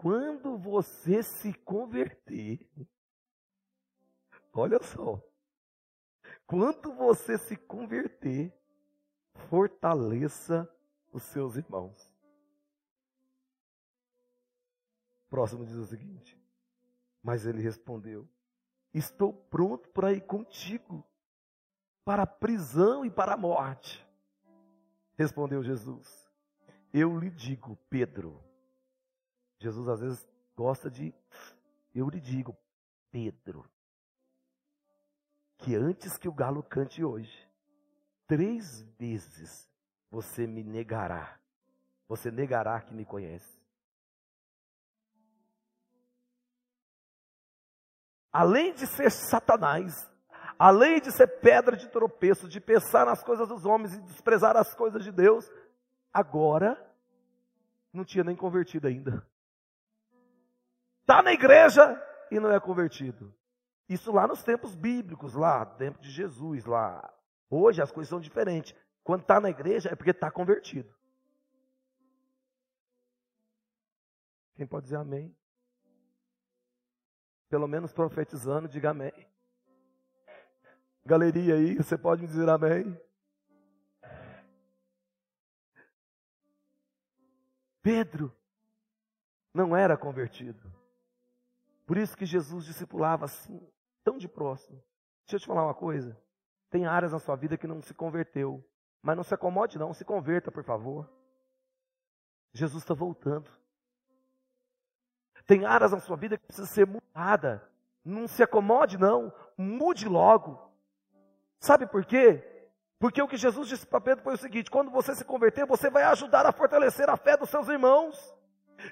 Quando você se converter, olha só, quando você se converter, fortaleça os seus irmãos. Próximo diz o seguinte: Mas ele respondeu: Estou pronto para ir contigo, para a prisão e para a morte. Respondeu Jesus: Eu lhe digo, Pedro. Jesus às vezes gosta de. Eu lhe digo, Pedro, que antes que o galo cante hoje, três vezes você me negará. Você negará que me conhece. Além de ser Satanás, além de ser pedra de tropeço, de pensar nas coisas dos homens e desprezar as coisas de Deus, agora não tinha nem convertido ainda está na igreja e não é convertido. Isso lá nos tempos bíblicos, lá, tempo de Jesus, lá. Hoje as coisas são diferentes. Quando está na igreja é porque está convertido. Quem pode dizer amém? Pelo menos profetizando, diga amém. Galeria aí, você pode me dizer amém? Pedro não era convertido. Por isso que Jesus discipulava assim, tão de próximo. Deixa eu te falar uma coisa. Tem áreas na sua vida que não se converteu. Mas não se acomode, não. Se converta, por favor. Jesus está voltando. Tem áreas na sua vida que precisa ser mudada. Não se acomode, não. Mude logo. Sabe por quê? Porque o que Jesus disse para Pedro foi o seguinte: quando você se converter, você vai ajudar a fortalecer a fé dos seus irmãos.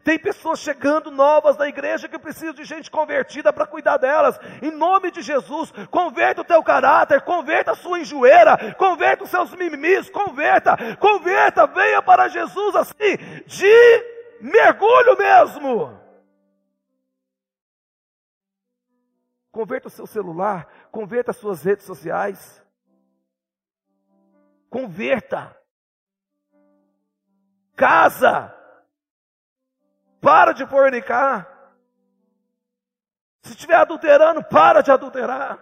Tem pessoas chegando novas na igreja que precisam de gente convertida para cuidar delas. Em nome de Jesus, converta o teu caráter, converta a sua enjoeira, converta os seus mimimis, converta, converta, venha para Jesus assim, de mergulho mesmo. Converta o seu celular, converta as suas redes sociais. Converta. Casa. Para de fornicar. Se estiver adulterando, para de adulterar.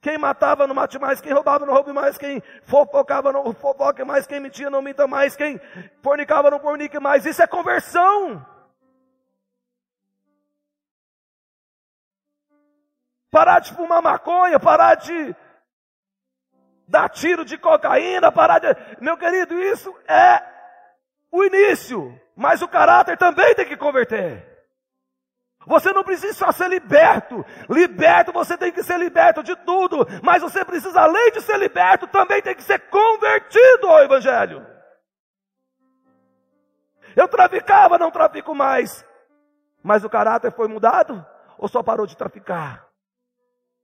Quem matava não mate mais, quem roubava não roube mais, quem fofocava não fofoque mais, quem mentia não minta mais, quem fornicava não fornique mais. Isso é conversão. Parar de fumar maconha, parar de dar tiro de cocaína, parar de. Meu querido, isso é o início. Mas o caráter também tem que converter. Você não precisa só ser liberto. Liberto, você tem que ser liberto de tudo. Mas você precisa, além de ser liberto, também tem que ser convertido ao Evangelho. Eu traficava, não trafico mais. Mas o caráter foi mudado? Ou só parou de traficar?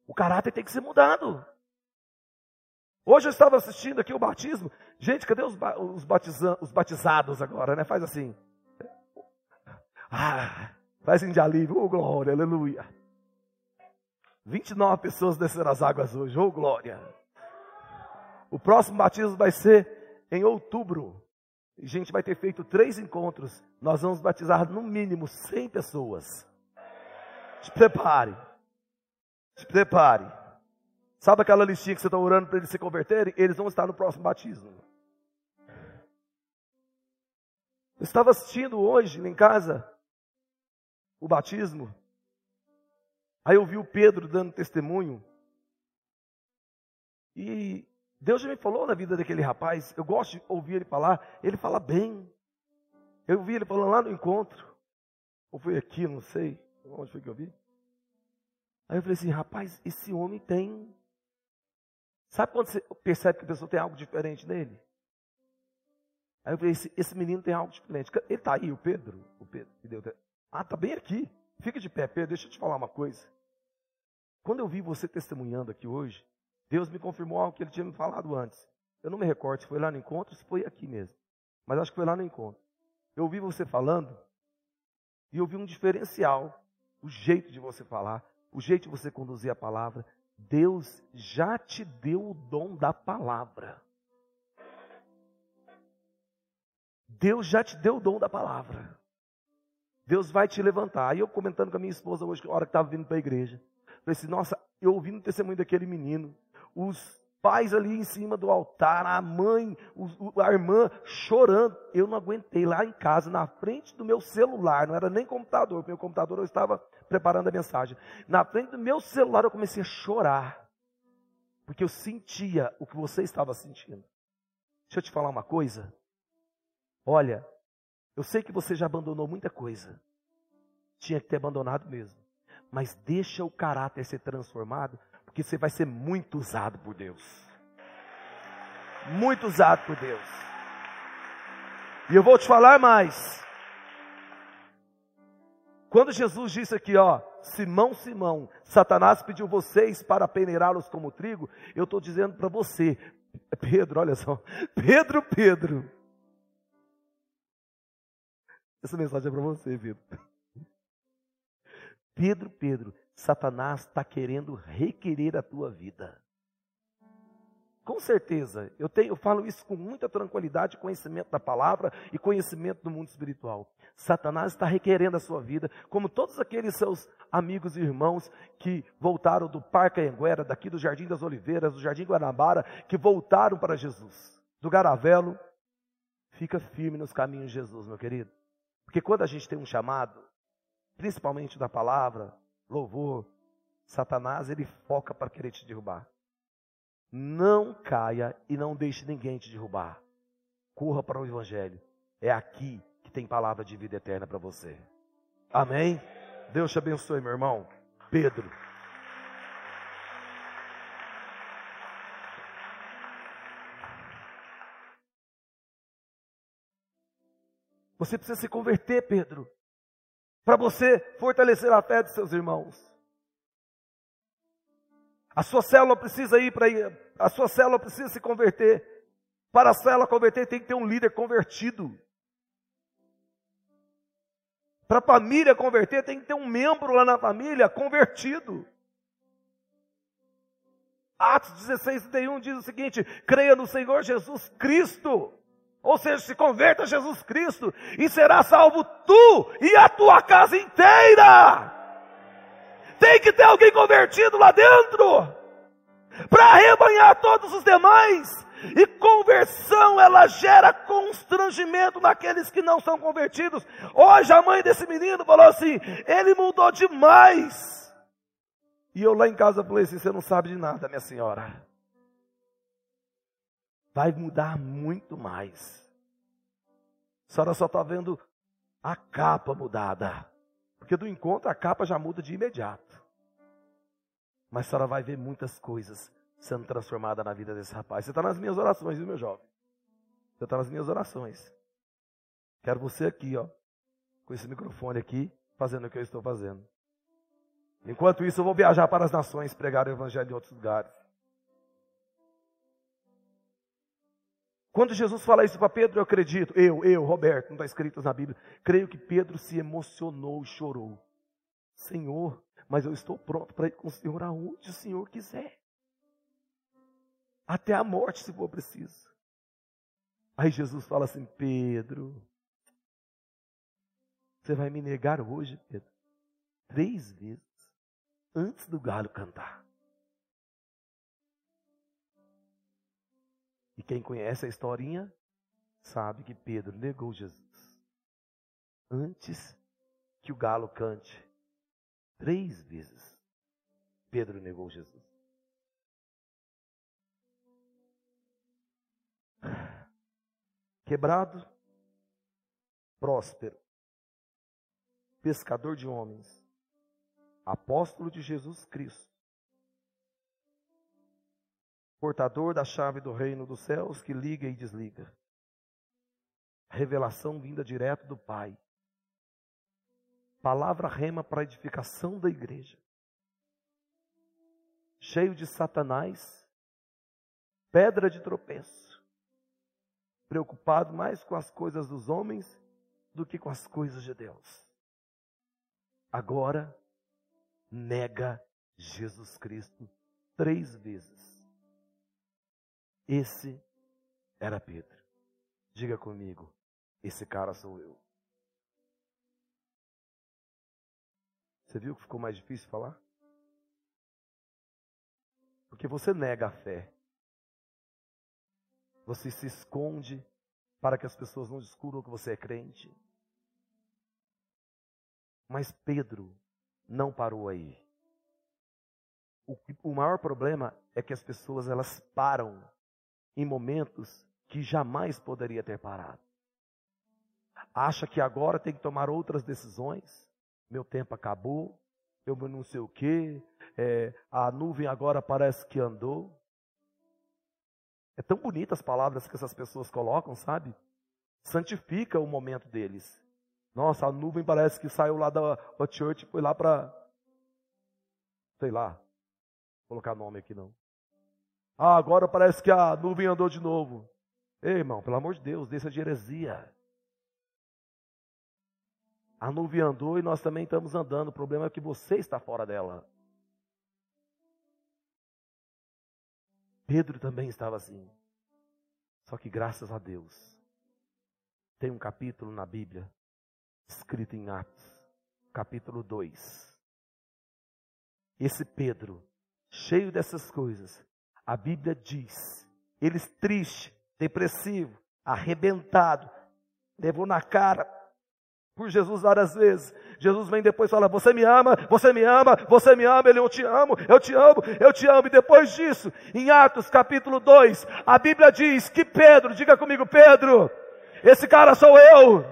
O caráter tem que ser mudado. Hoje eu estava assistindo aqui o batismo. Gente, cadê os, os, batiza, os batizados agora, né? Faz assim. Ah, faz assim de alívio. Oh, glória, aleluia. 29 pessoas desceram as águas hoje. Oh, glória. O próximo batismo vai ser em outubro. A gente vai ter feito três encontros. Nós vamos batizar no mínimo 100 pessoas. Te prepare. Te prepare. Sabe aquela listinha que você está orando para eles se converterem? Eles vão estar no próximo batismo. Eu estava assistindo hoje em casa o batismo. Aí eu vi o Pedro dando testemunho. E Deus já me falou na vida daquele rapaz. Eu gosto de ouvir ele falar. Ele fala bem. Eu vi ele falando lá no encontro. Ou foi aqui, não sei. Onde foi que eu vi? Aí eu falei assim, rapaz, esse homem tem Sabe quando você percebe que a pessoa tem algo diferente nele? Aí eu falei, esse, esse menino tem algo diferente. Ele está aí, o Pedro. O Pedro que deu, ah, está bem aqui. Fica de pé, Pedro, deixa eu te falar uma coisa. Quando eu vi você testemunhando aqui hoje, Deus me confirmou algo que ele tinha me falado antes. Eu não me recordo se foi lá no encontro, se foi aqui mesmo. Mas acho que foi lá no encontro. Eu ouvi você falando e eu vi um diferencial, o jeito de você falar, o jeito de você conduzir a palavra, Deus já te deu o dom da palavra. Deus já te deu o dom da palavra. Deus vai te levantar. Aí eu comentando com a minha esposa hoje, na hora que estava vindo para a igreja. Falei assim, nossa, eu ouvi no testemunho daquele menino. Os pais ali em cima do altar, a mãe, a irmã chorando. Eu não aguentei lá em casa, na frente do meu celular, não era nem computador, meu computador eu estava preparando a mensagem. Na frente do meu celular eu comecei a chorar, porque eu sentia o que você estava sentindo. Deixa eu te falar uma coisa. Olha, eu sei que você já abandonou muita coisa. Tinha que ter abandonado mesmo. Mas deixa o caráter ser transformado, porque você vai ser muito usado por Deus. Muito usado por Deus. E eu vou te falar mais. Quando Jesus disse aqui, ó, Simão, Simão, Satanás pediu vocês para peneirá-los como trigo, eu estou dizendo para você, Pedro, olha só, [laughs] Pedro, Pedro. Essa mensagem é para você, Pedro. Pedro, Pedro, Satanás está querendo requerer a tua vida. Com certeza, eu, tenho, eu falo isso com muita tranquilidade, conhecimento da palavra e conhecimento do mundo espiritual. Satanás está requerendo a sua vida, como todos aqueles seus amigos e irmãos que voltaram do Parque Anguera, daqui do Jardim das Oliveiras, do Jardim Guanabara, que voltaram para Jesus, do Garavelo. Fica firme nos caminhos de Jesus, meu querido. Porque quando a gente tem um chamado, principalmente da palavra, louvor, Satanás ele foca para querer te derrubar. Não caia e não deixe ninguém te derrubar. Corra para o Evangelho. É aqui que tem palavra de vida eterna para você. Amém? Deus te abençoe, meu irmão. Pedro. Você precisa se converter, Pedro, para você fortalecer a fé de seus irmãos. A sua célula precisa ir para a sua célula precisa se converter. Para a célula converter tem que ter um líder convertido. Para a família converter tem que ter um membro lá na família convertido. Atos 16, 31 diz o seguinte: creia no Senhor Jesus Cristo. Ou seja, se converta a Jesus Cristo e será salvo tu e a tua casa inteira. Tem que ter alguém convertido lá dentro para arrebanhar todos os demais. E conversão, ela gera constrangimento naqueles que não são convertidos. Hoje a mãe desse menino falou assim: ele mudou demais. E eu lá em casa falei assim: você não sabe de nada, minha senhora. Vai mudar muito mais. A senhora só está vendo a capa mudada. Porque do encontro a capa já muda de imediato. Mas a senhora vai ver muitas coisas sendo transformadas na vida desse rapaz. Você está nas minhas orações, viu, meu jovem? Você está nas minhas orações. Quero você aqui, ó, com esse microfone aqui, fazendo o que eu estou fazendo. Enquanto isso, eu vou viajar para as nações, pregar o evangelho em outros lugares. Quando Jesus fala isso para Pedro, eu acredito, eu, eu, Roberto, não está escrito na Bíblia, creio que Pedro se emocionou e chorou. Senhor, mas eu estou pronto para ir com o Senhor aonde o Senhor quiser. Até a morte, se for preciso. Aí Jesus fala assim: Pedro, você vai me negar hoje, Pedro, três vezes, antes do galo cantar. E quem conhece a historinha sabe que Pedro negou Jesus antes que o galo cante. Três vezes Pedro negou Jesus. Quebrado, próspero, pescador de homens, apóstolo de Jesus Cristo, portador da chave do reino dos céus que liga e desliga. Revelação vinda direto do Pai. Palavra rema para a edificação da igreja. Cheio de Satanás, pedra de tropeço. Preocupado mais com as coisas dos homens do que com as coisas de Deus. Agora, nega Jesus Cristo três vezes. Esse era Pedro. Diga comigo, esse cara sou eu. Você viu que ficou mais difícil falar? Porque você nega a fé. Você se esconde para que as pessoas não descubram que você é crente. Mas Pedro não parou aí. O, o maior problema é que as pessoas elas param em momentos que jamais poderia ter parado. Acha que agora tem que tomar outras decisões. Meu tempo acabou, eu não sei o quê, é, a nuvem agora parece que andou. É tão bonitas as palavras que essas pessoas colocam, sabe? Santifica o momento deles. Nossa, a nuvem parece que saiu lá da, da church e foi lá para. Sei lá. Vou colocar nome aqui não. Ah, agora parece que a nuvem andou de novo. Ei, irmão, pelo amor de Deus, deixa de heresia. A nuvem andou e nós também estamos andando. O problema é que você está fora dela. Pedro também estava assim. Só que graças a Deus, tem um capítulo na Bíblia, escrito em Atos, capítulo 2. Esse Pedro, cheio dessas coisas, a Bíblia diz, ele triste, depressivo, arrebentado, levou na cara por Jesus várias vezes. Jesus vem depois e fala: Você me ama, você me ama, você me ama. Ele, eu te amo, eu te amo, eu te amo. E depois disso, em Atos capítulo 2, a Bíblia diz que Pedro, diga comigo, Pedro, esse cara sou eu.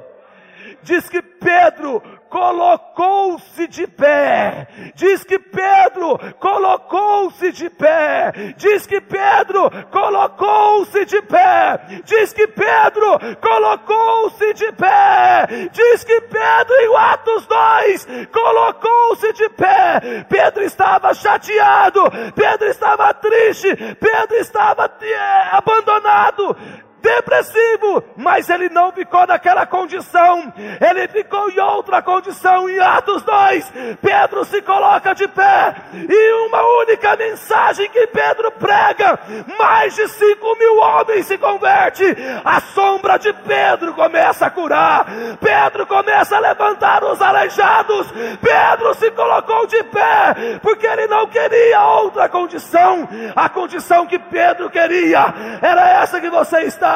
Diz que Pedro colocou-se de pé. Diz que Pedro colocou-se de pé. Diz que Pedro colocou-se de pé. Diz que Pedro colocou-se de pé. Diz que Pedro em Atos 2 colocou-se de pé. Pedro estava chateado. Pedro estava triste. Pedro estava é, abandonado depressivo, mas ele não ficou naquela condição, ele ficou em outra condição. Em Atos 2, Pedro se coloca de pé, e uma única mensagem que Pedro prega, mais de 5 mil homens se converte. A sombra de Pedro começa a curar, Pedro começa a levantar os aleijados, Pedro se colocou de pé, porque ele não queria outra condição, a condição que Pedro queria era essa que você está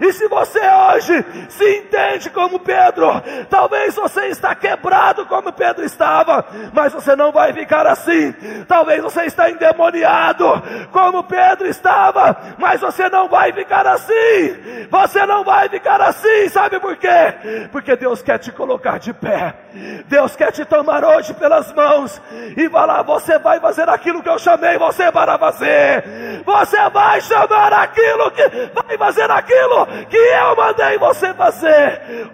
e se você hoje se entende como Pedro, talvez você está quebrado como Pedro estava, mas você não vai ficar assim. Talvez você está endemoniado como Pedro estava, mas você não vai ficar assim. Você não vai ficar assim, sabe por quê? Porque Deus quer te colocar de pé. Deus quer te tomar hoje pelas mãos e falar: você vai fazer aquilo que eu chamei você para fazer. Você vai chamar aquilo que vai fazer aquilo que eu mandei você fazer.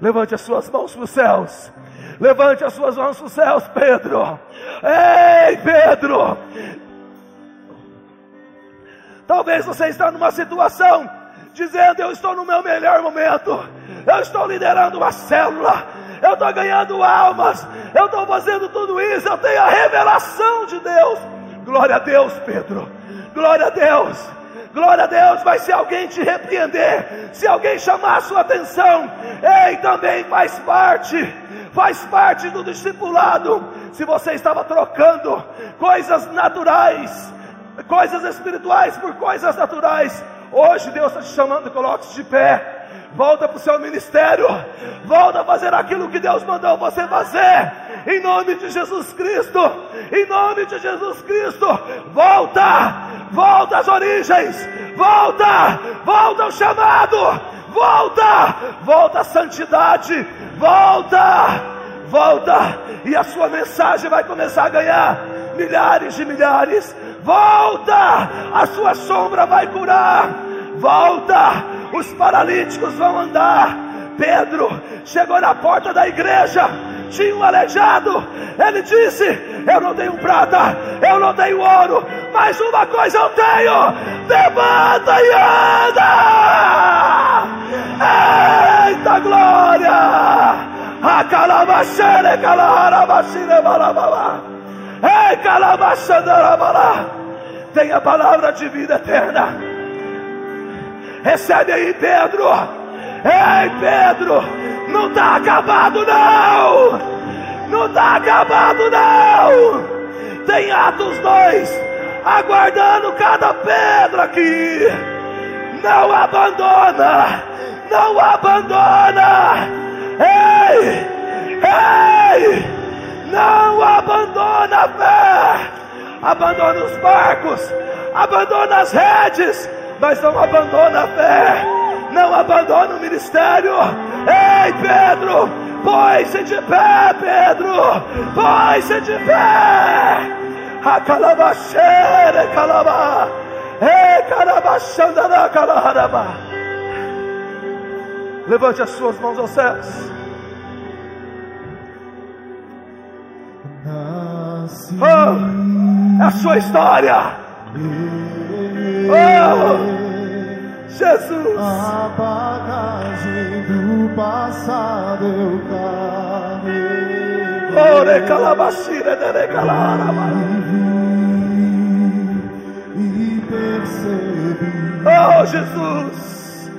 Levante as suas mãos para os céus. Levante as suas mãos para os céus, Pedro. Ei, Pedro. Talvez você está numa situação dizendo: Eu estou no meu melhor momento, eu estou liderando uma célula, eu estou ganhando almas, eu estou fazendo tudo isso, eu tenho a revelação de Deus. Glória a Deus, Pedro, glória a Deus. Glória a Deus, vai ser alguém te repreender, se alguém chamar a sua atenção, ei, também faz parte, faz parte do discipulado. Se você estava trocando coisas naturais, coisas espirituais por coisas naturais, Hoje Deus está te chamando, coloque-se de pé. Volta para o seu ministério. Volta a fazer aquilo que Deus mandou você fazer. Em nome de Jesus Cristo. Em nome de Jesus Cristo. Volta. Volta às origens. Volta. Volta ao chamado. Volta. Volta à santidade. Volta. Volta. E a sua mensagem vai começar a ganhar milhares de milhares volta, a sua sombra vai curar, volta, os paralíticos vão andar. Pedro chegou na porta da igreja, tinha um aleijado, ele disse: Eu não tenho prata, eu não tenho ouro, mas uma coisa eu tenho: levanta e anda! Eita glória! A calabachere, calarabachere, balabala. Ei, calabachandarabala. Tem a palavra de vida eterna. Recebe aí, Pedro. Ei, Pedro. Não está acabado, não. Não está acabado, não. Tem Atos 2 aguardando cada pedra aqui. Não abandona. Não abandona. Ei, ei. Não abandona a fé. Abandona os barcos, abandona as redes, mas não abandona a fé. Não abandona o ministério. Ei, Pedro, põe-se de pé, Pedro. Põe-se de pé. A calabaxere, calabá. Ei, calabaxandara, calaharabá. Levante as suas mãos aos céus. Oh, é a sua história. Oh, Jesus. A bagagem do passado eu carrego. Ore calabashira calarama. E percebi Oh, Jesus.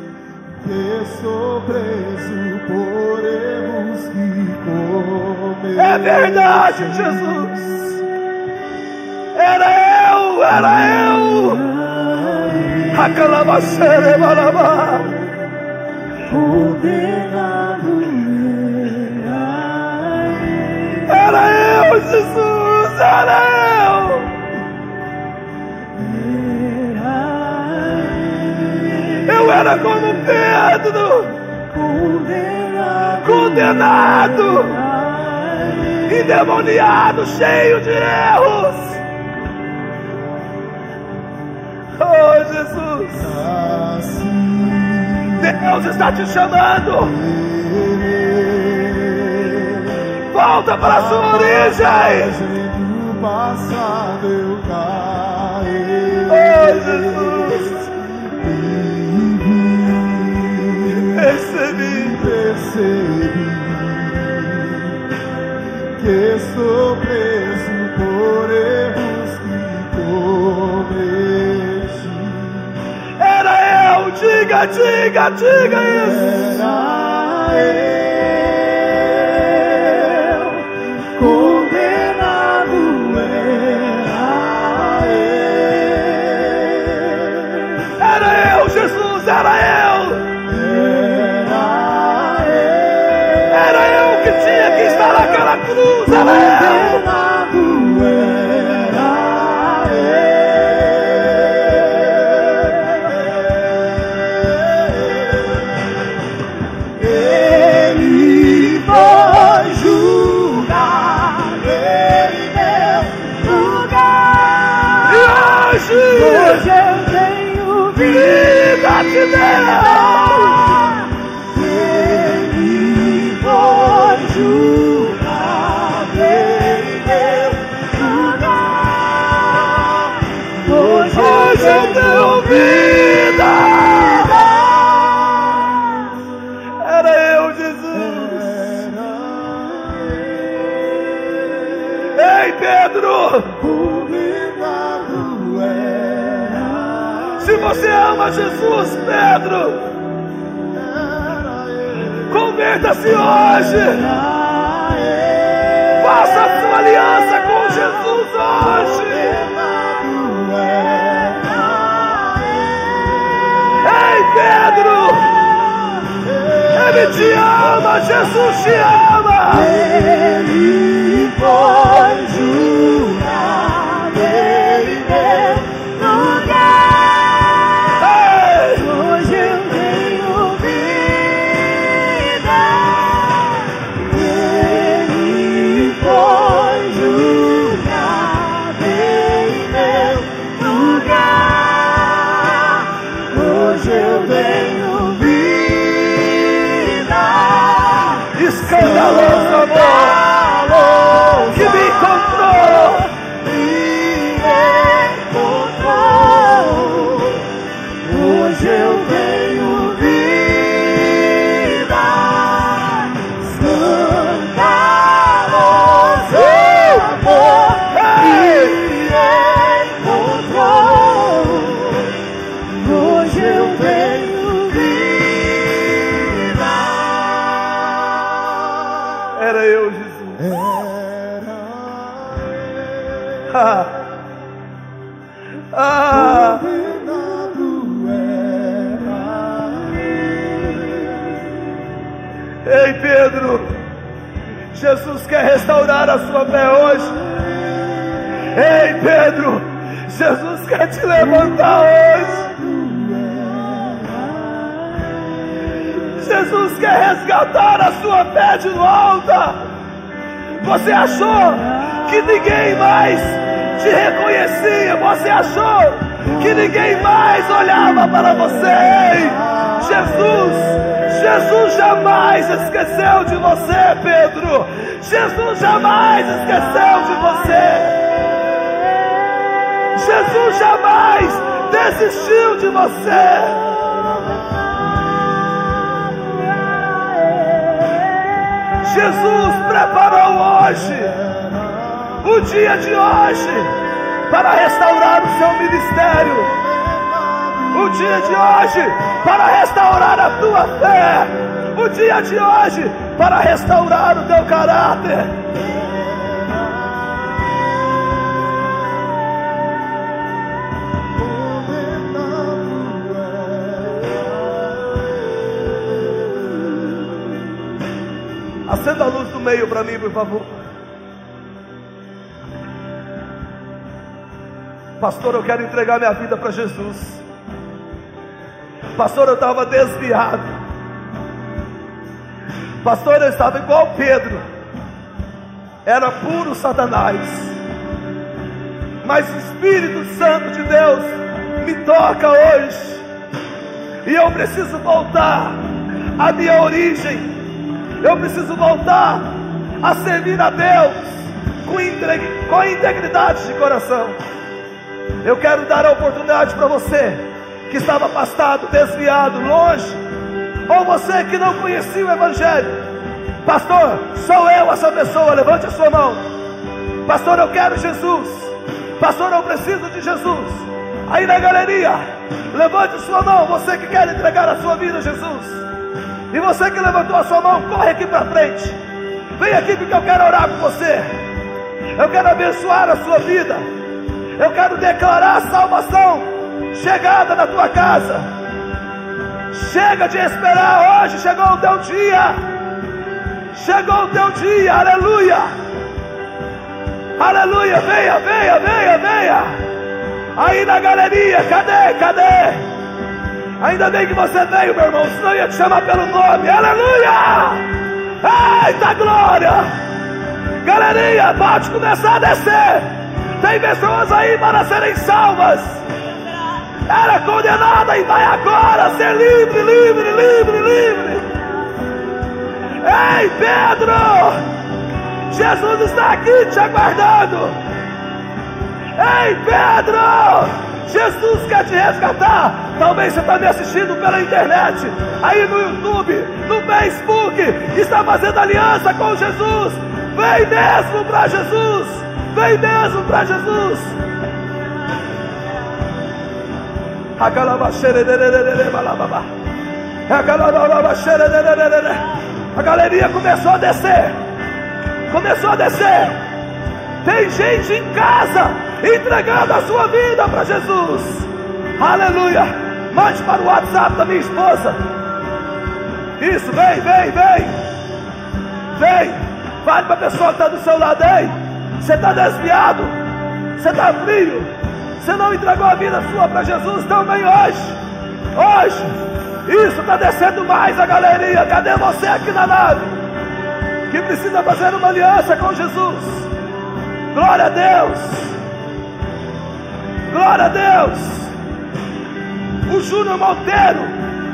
que sou preso por erros que cometi. É verdade, Jesus. Era eu, era eu. A calabashira balaba. Condenado Era eu, Jesus, era eu. Eu era como Pedro, condenado, endemoniado, cheio de erros. Oh, Jesus, Deus está te chamando. Volta para a sua origem. Oh, Jesus, recebi. percebi que estou preso por erros diga, diga, diga isso. Achou que ninguém mais te reconhecia? Você achou que ninguém mais olhava para você? Ei, Jesus, Jesus jamais esqueceu de você, Pedro. Jesus jamais esqueceu de você. Jesus jamais desistiu de você. Jesus preparou hoje, o dia de hoje, para restaurar o seu ministério. O dia de hoje para restaurar a tua fé. O dia de hoje para restaurar o teu caráter. Acenda a luz do meio para mim, por favor. Pastor, eu quero entregar minha vida para Jesus. Pastor, eu estava desviado. Pastor, eu estava igual Pedro. Era puro Satanás. Mas o Espírito Santo de Deus me toca hoje. E eu preciso voltar à minha origem eu preciso voltar a servir a Deus com, com integridade de coração. Eu quero dar a oportunidade para você que estava afastado, desviado, longe, ou você que não conhecia o Evangelho. Pastor, sou eu essa pessoa, levante a sua mão. Pastor, eu quero Jesus. Pastor, eu preciso de Jesus. Aí na galeria, levante a sua mão, você que quer entregar a sua vida a Jesus. E você que levantou a sua mão, corre aqui para frente. Vem aqui porque eu quero orar com você. Eu quero abençoar a sua vida. Eu quero declarar a salvação chegada na tua casa. Chega de esperar hoje, chegou o teu dia. Chegou o teu dia, aleluia. Aleluia, venha, venha, venha, venha. Aí na galeria, cadê, cadê? Ainda bem que você veio, meu irmão, senão ia te chamar pelo nome. Aleluia! Eita glória! Galerinha, pode começar a descer. Tem pessoas aí para serem salvas. Era condenada e vai agora ser livre, livre, livre, livre. Ei, Pedro! Jesus está aqui te aguardando. Ei, Pedro! Jesus quer te resgatar. Talvez você está me assistindo pela internet, aí no YouTube, no Facebook, está fazendo aliança com Jesus. Vem mesmo para Jesus. Vem mesmo para Jesus. A galeria começou a descer. Começou a descer. Tem gente em casa entregando a sua vida para Jesus. Aleluia. Mande para o WhatsApp da minha esposa. Isso, vem, vem, vem. Vem. Fale para a pessoa que está do seu lado. Ei, você está desviado. Você está frio. Você não entregou a vida sua para Jesus também hoje. Hoje. Isso está descendo mais a galeria. Cadê você aqui na nave? Que precisa fazer uma aliança com Jesus. Glória a Deus. Glória a Deus. O Júnior Monteiro,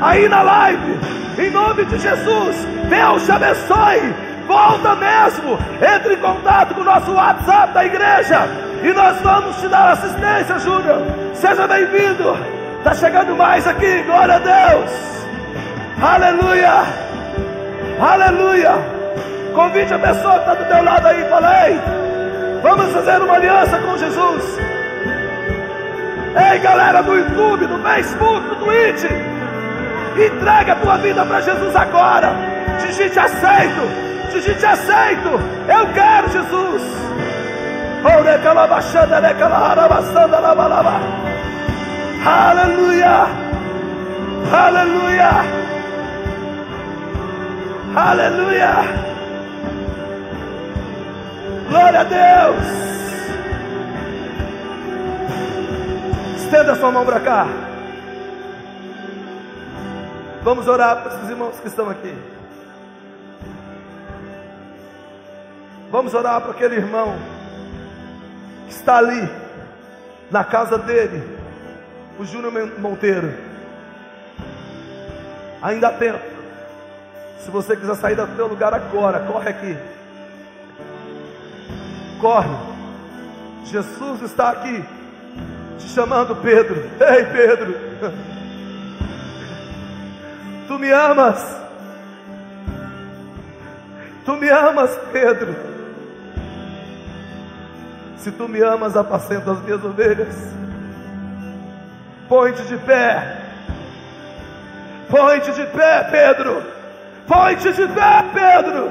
aí na live, em nome de Jesus, Deus te abençoe. Volta mesmo, entre em contato com o nosso WhatsApp da igreja e nós vamos te dar assistência, Júnior. Seja bem-vindo. Está chegando mais aqui, glória a Deus. Aleluia. Aleluia. Convide a pessoa que está do teu lado aí, falei. Vamos fazer uma aliança com Jesus. Ei, galera do YouTube, do Facebook, do Twitch, entrega a tua vida para Jesus agora. Digite aceito, digite aceito. Eu quero Jesus. Aleluia, aleluia, aleluia. Glória a Deus. Estenda sua mão para cá. Vamos orar para esses irmãos que estão aqui. Vamos orar para aquele irmão que está ali, na casa dele, o Júnior Monteiro. Ainda há tempo. Se você quiser sair do seu lugar agora, corre aqui. Corre. Jesus está aqui te chamando Pedro. Ei, Pedro, tu me amas. Tu me amas, Pedro. Se tu me amas, apacenta as minhas ovelhas. Põe-te de pé. Põe-te de pé, Pedro. Põe-te de pé, Pedro.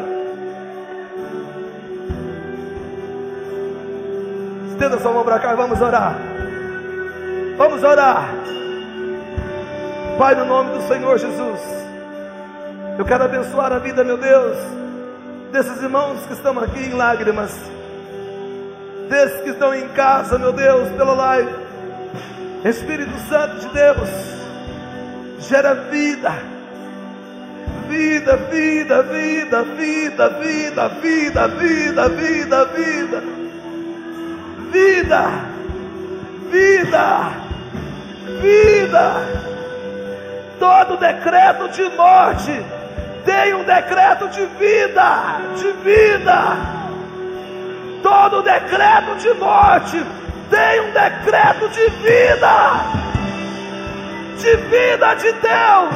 Estenda sua mão para cá e vamos orar. Vamos orar. Pai, no nome do Senhor Jesus, eu quero abençoar a vida, meu Deus, desses irmãos que estão aqui em lágrimas, desses que estão em casa, meu Deus, pela live. Espírito Santo de Deus, gera vida, vida, vida, vida, vida, vida, vida, vida, vida, vida vida, vida, vida. Todo decreto de morte tem um decreto de vida, de vida. Todo decreto de morte tem um decreto de vida, de vida de Deus,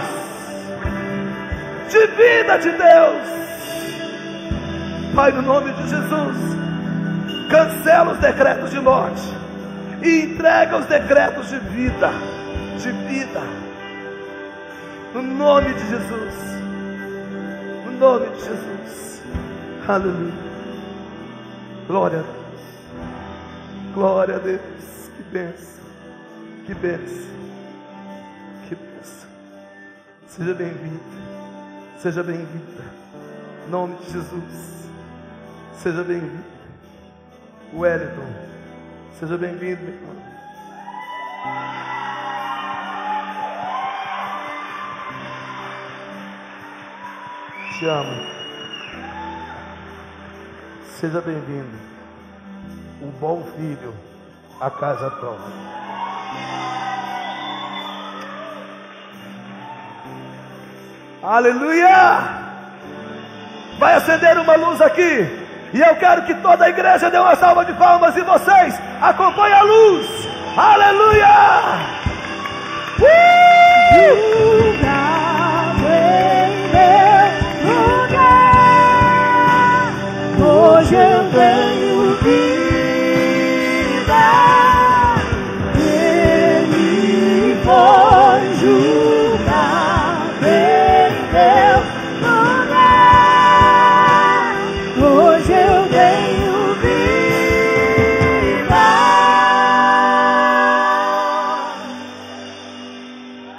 de vida de Deus. Pai, no nome de Jesus cancela os decretos de morte e entrega os decretos de vida, de vida. No nome de Jesus. No nome de Jesus. Aleluia. Glória a Deus. Glória a Deus. Que benção. Que benção. Que benção. Seja bem-vindo. Seja bem-vinda. Em nome de Jesus. Seja bem-vindo. Wellington. Seja bem-vindo, meu irmão. Te amo. Seja bem-vindo. O bom filho a casa própria. Aleluia! Vai acender uma luz aqui. E eu quero que toda a igreja dê uma salva de palmas e vocês acompanhem a luz. Aleluia! Uh! 我先。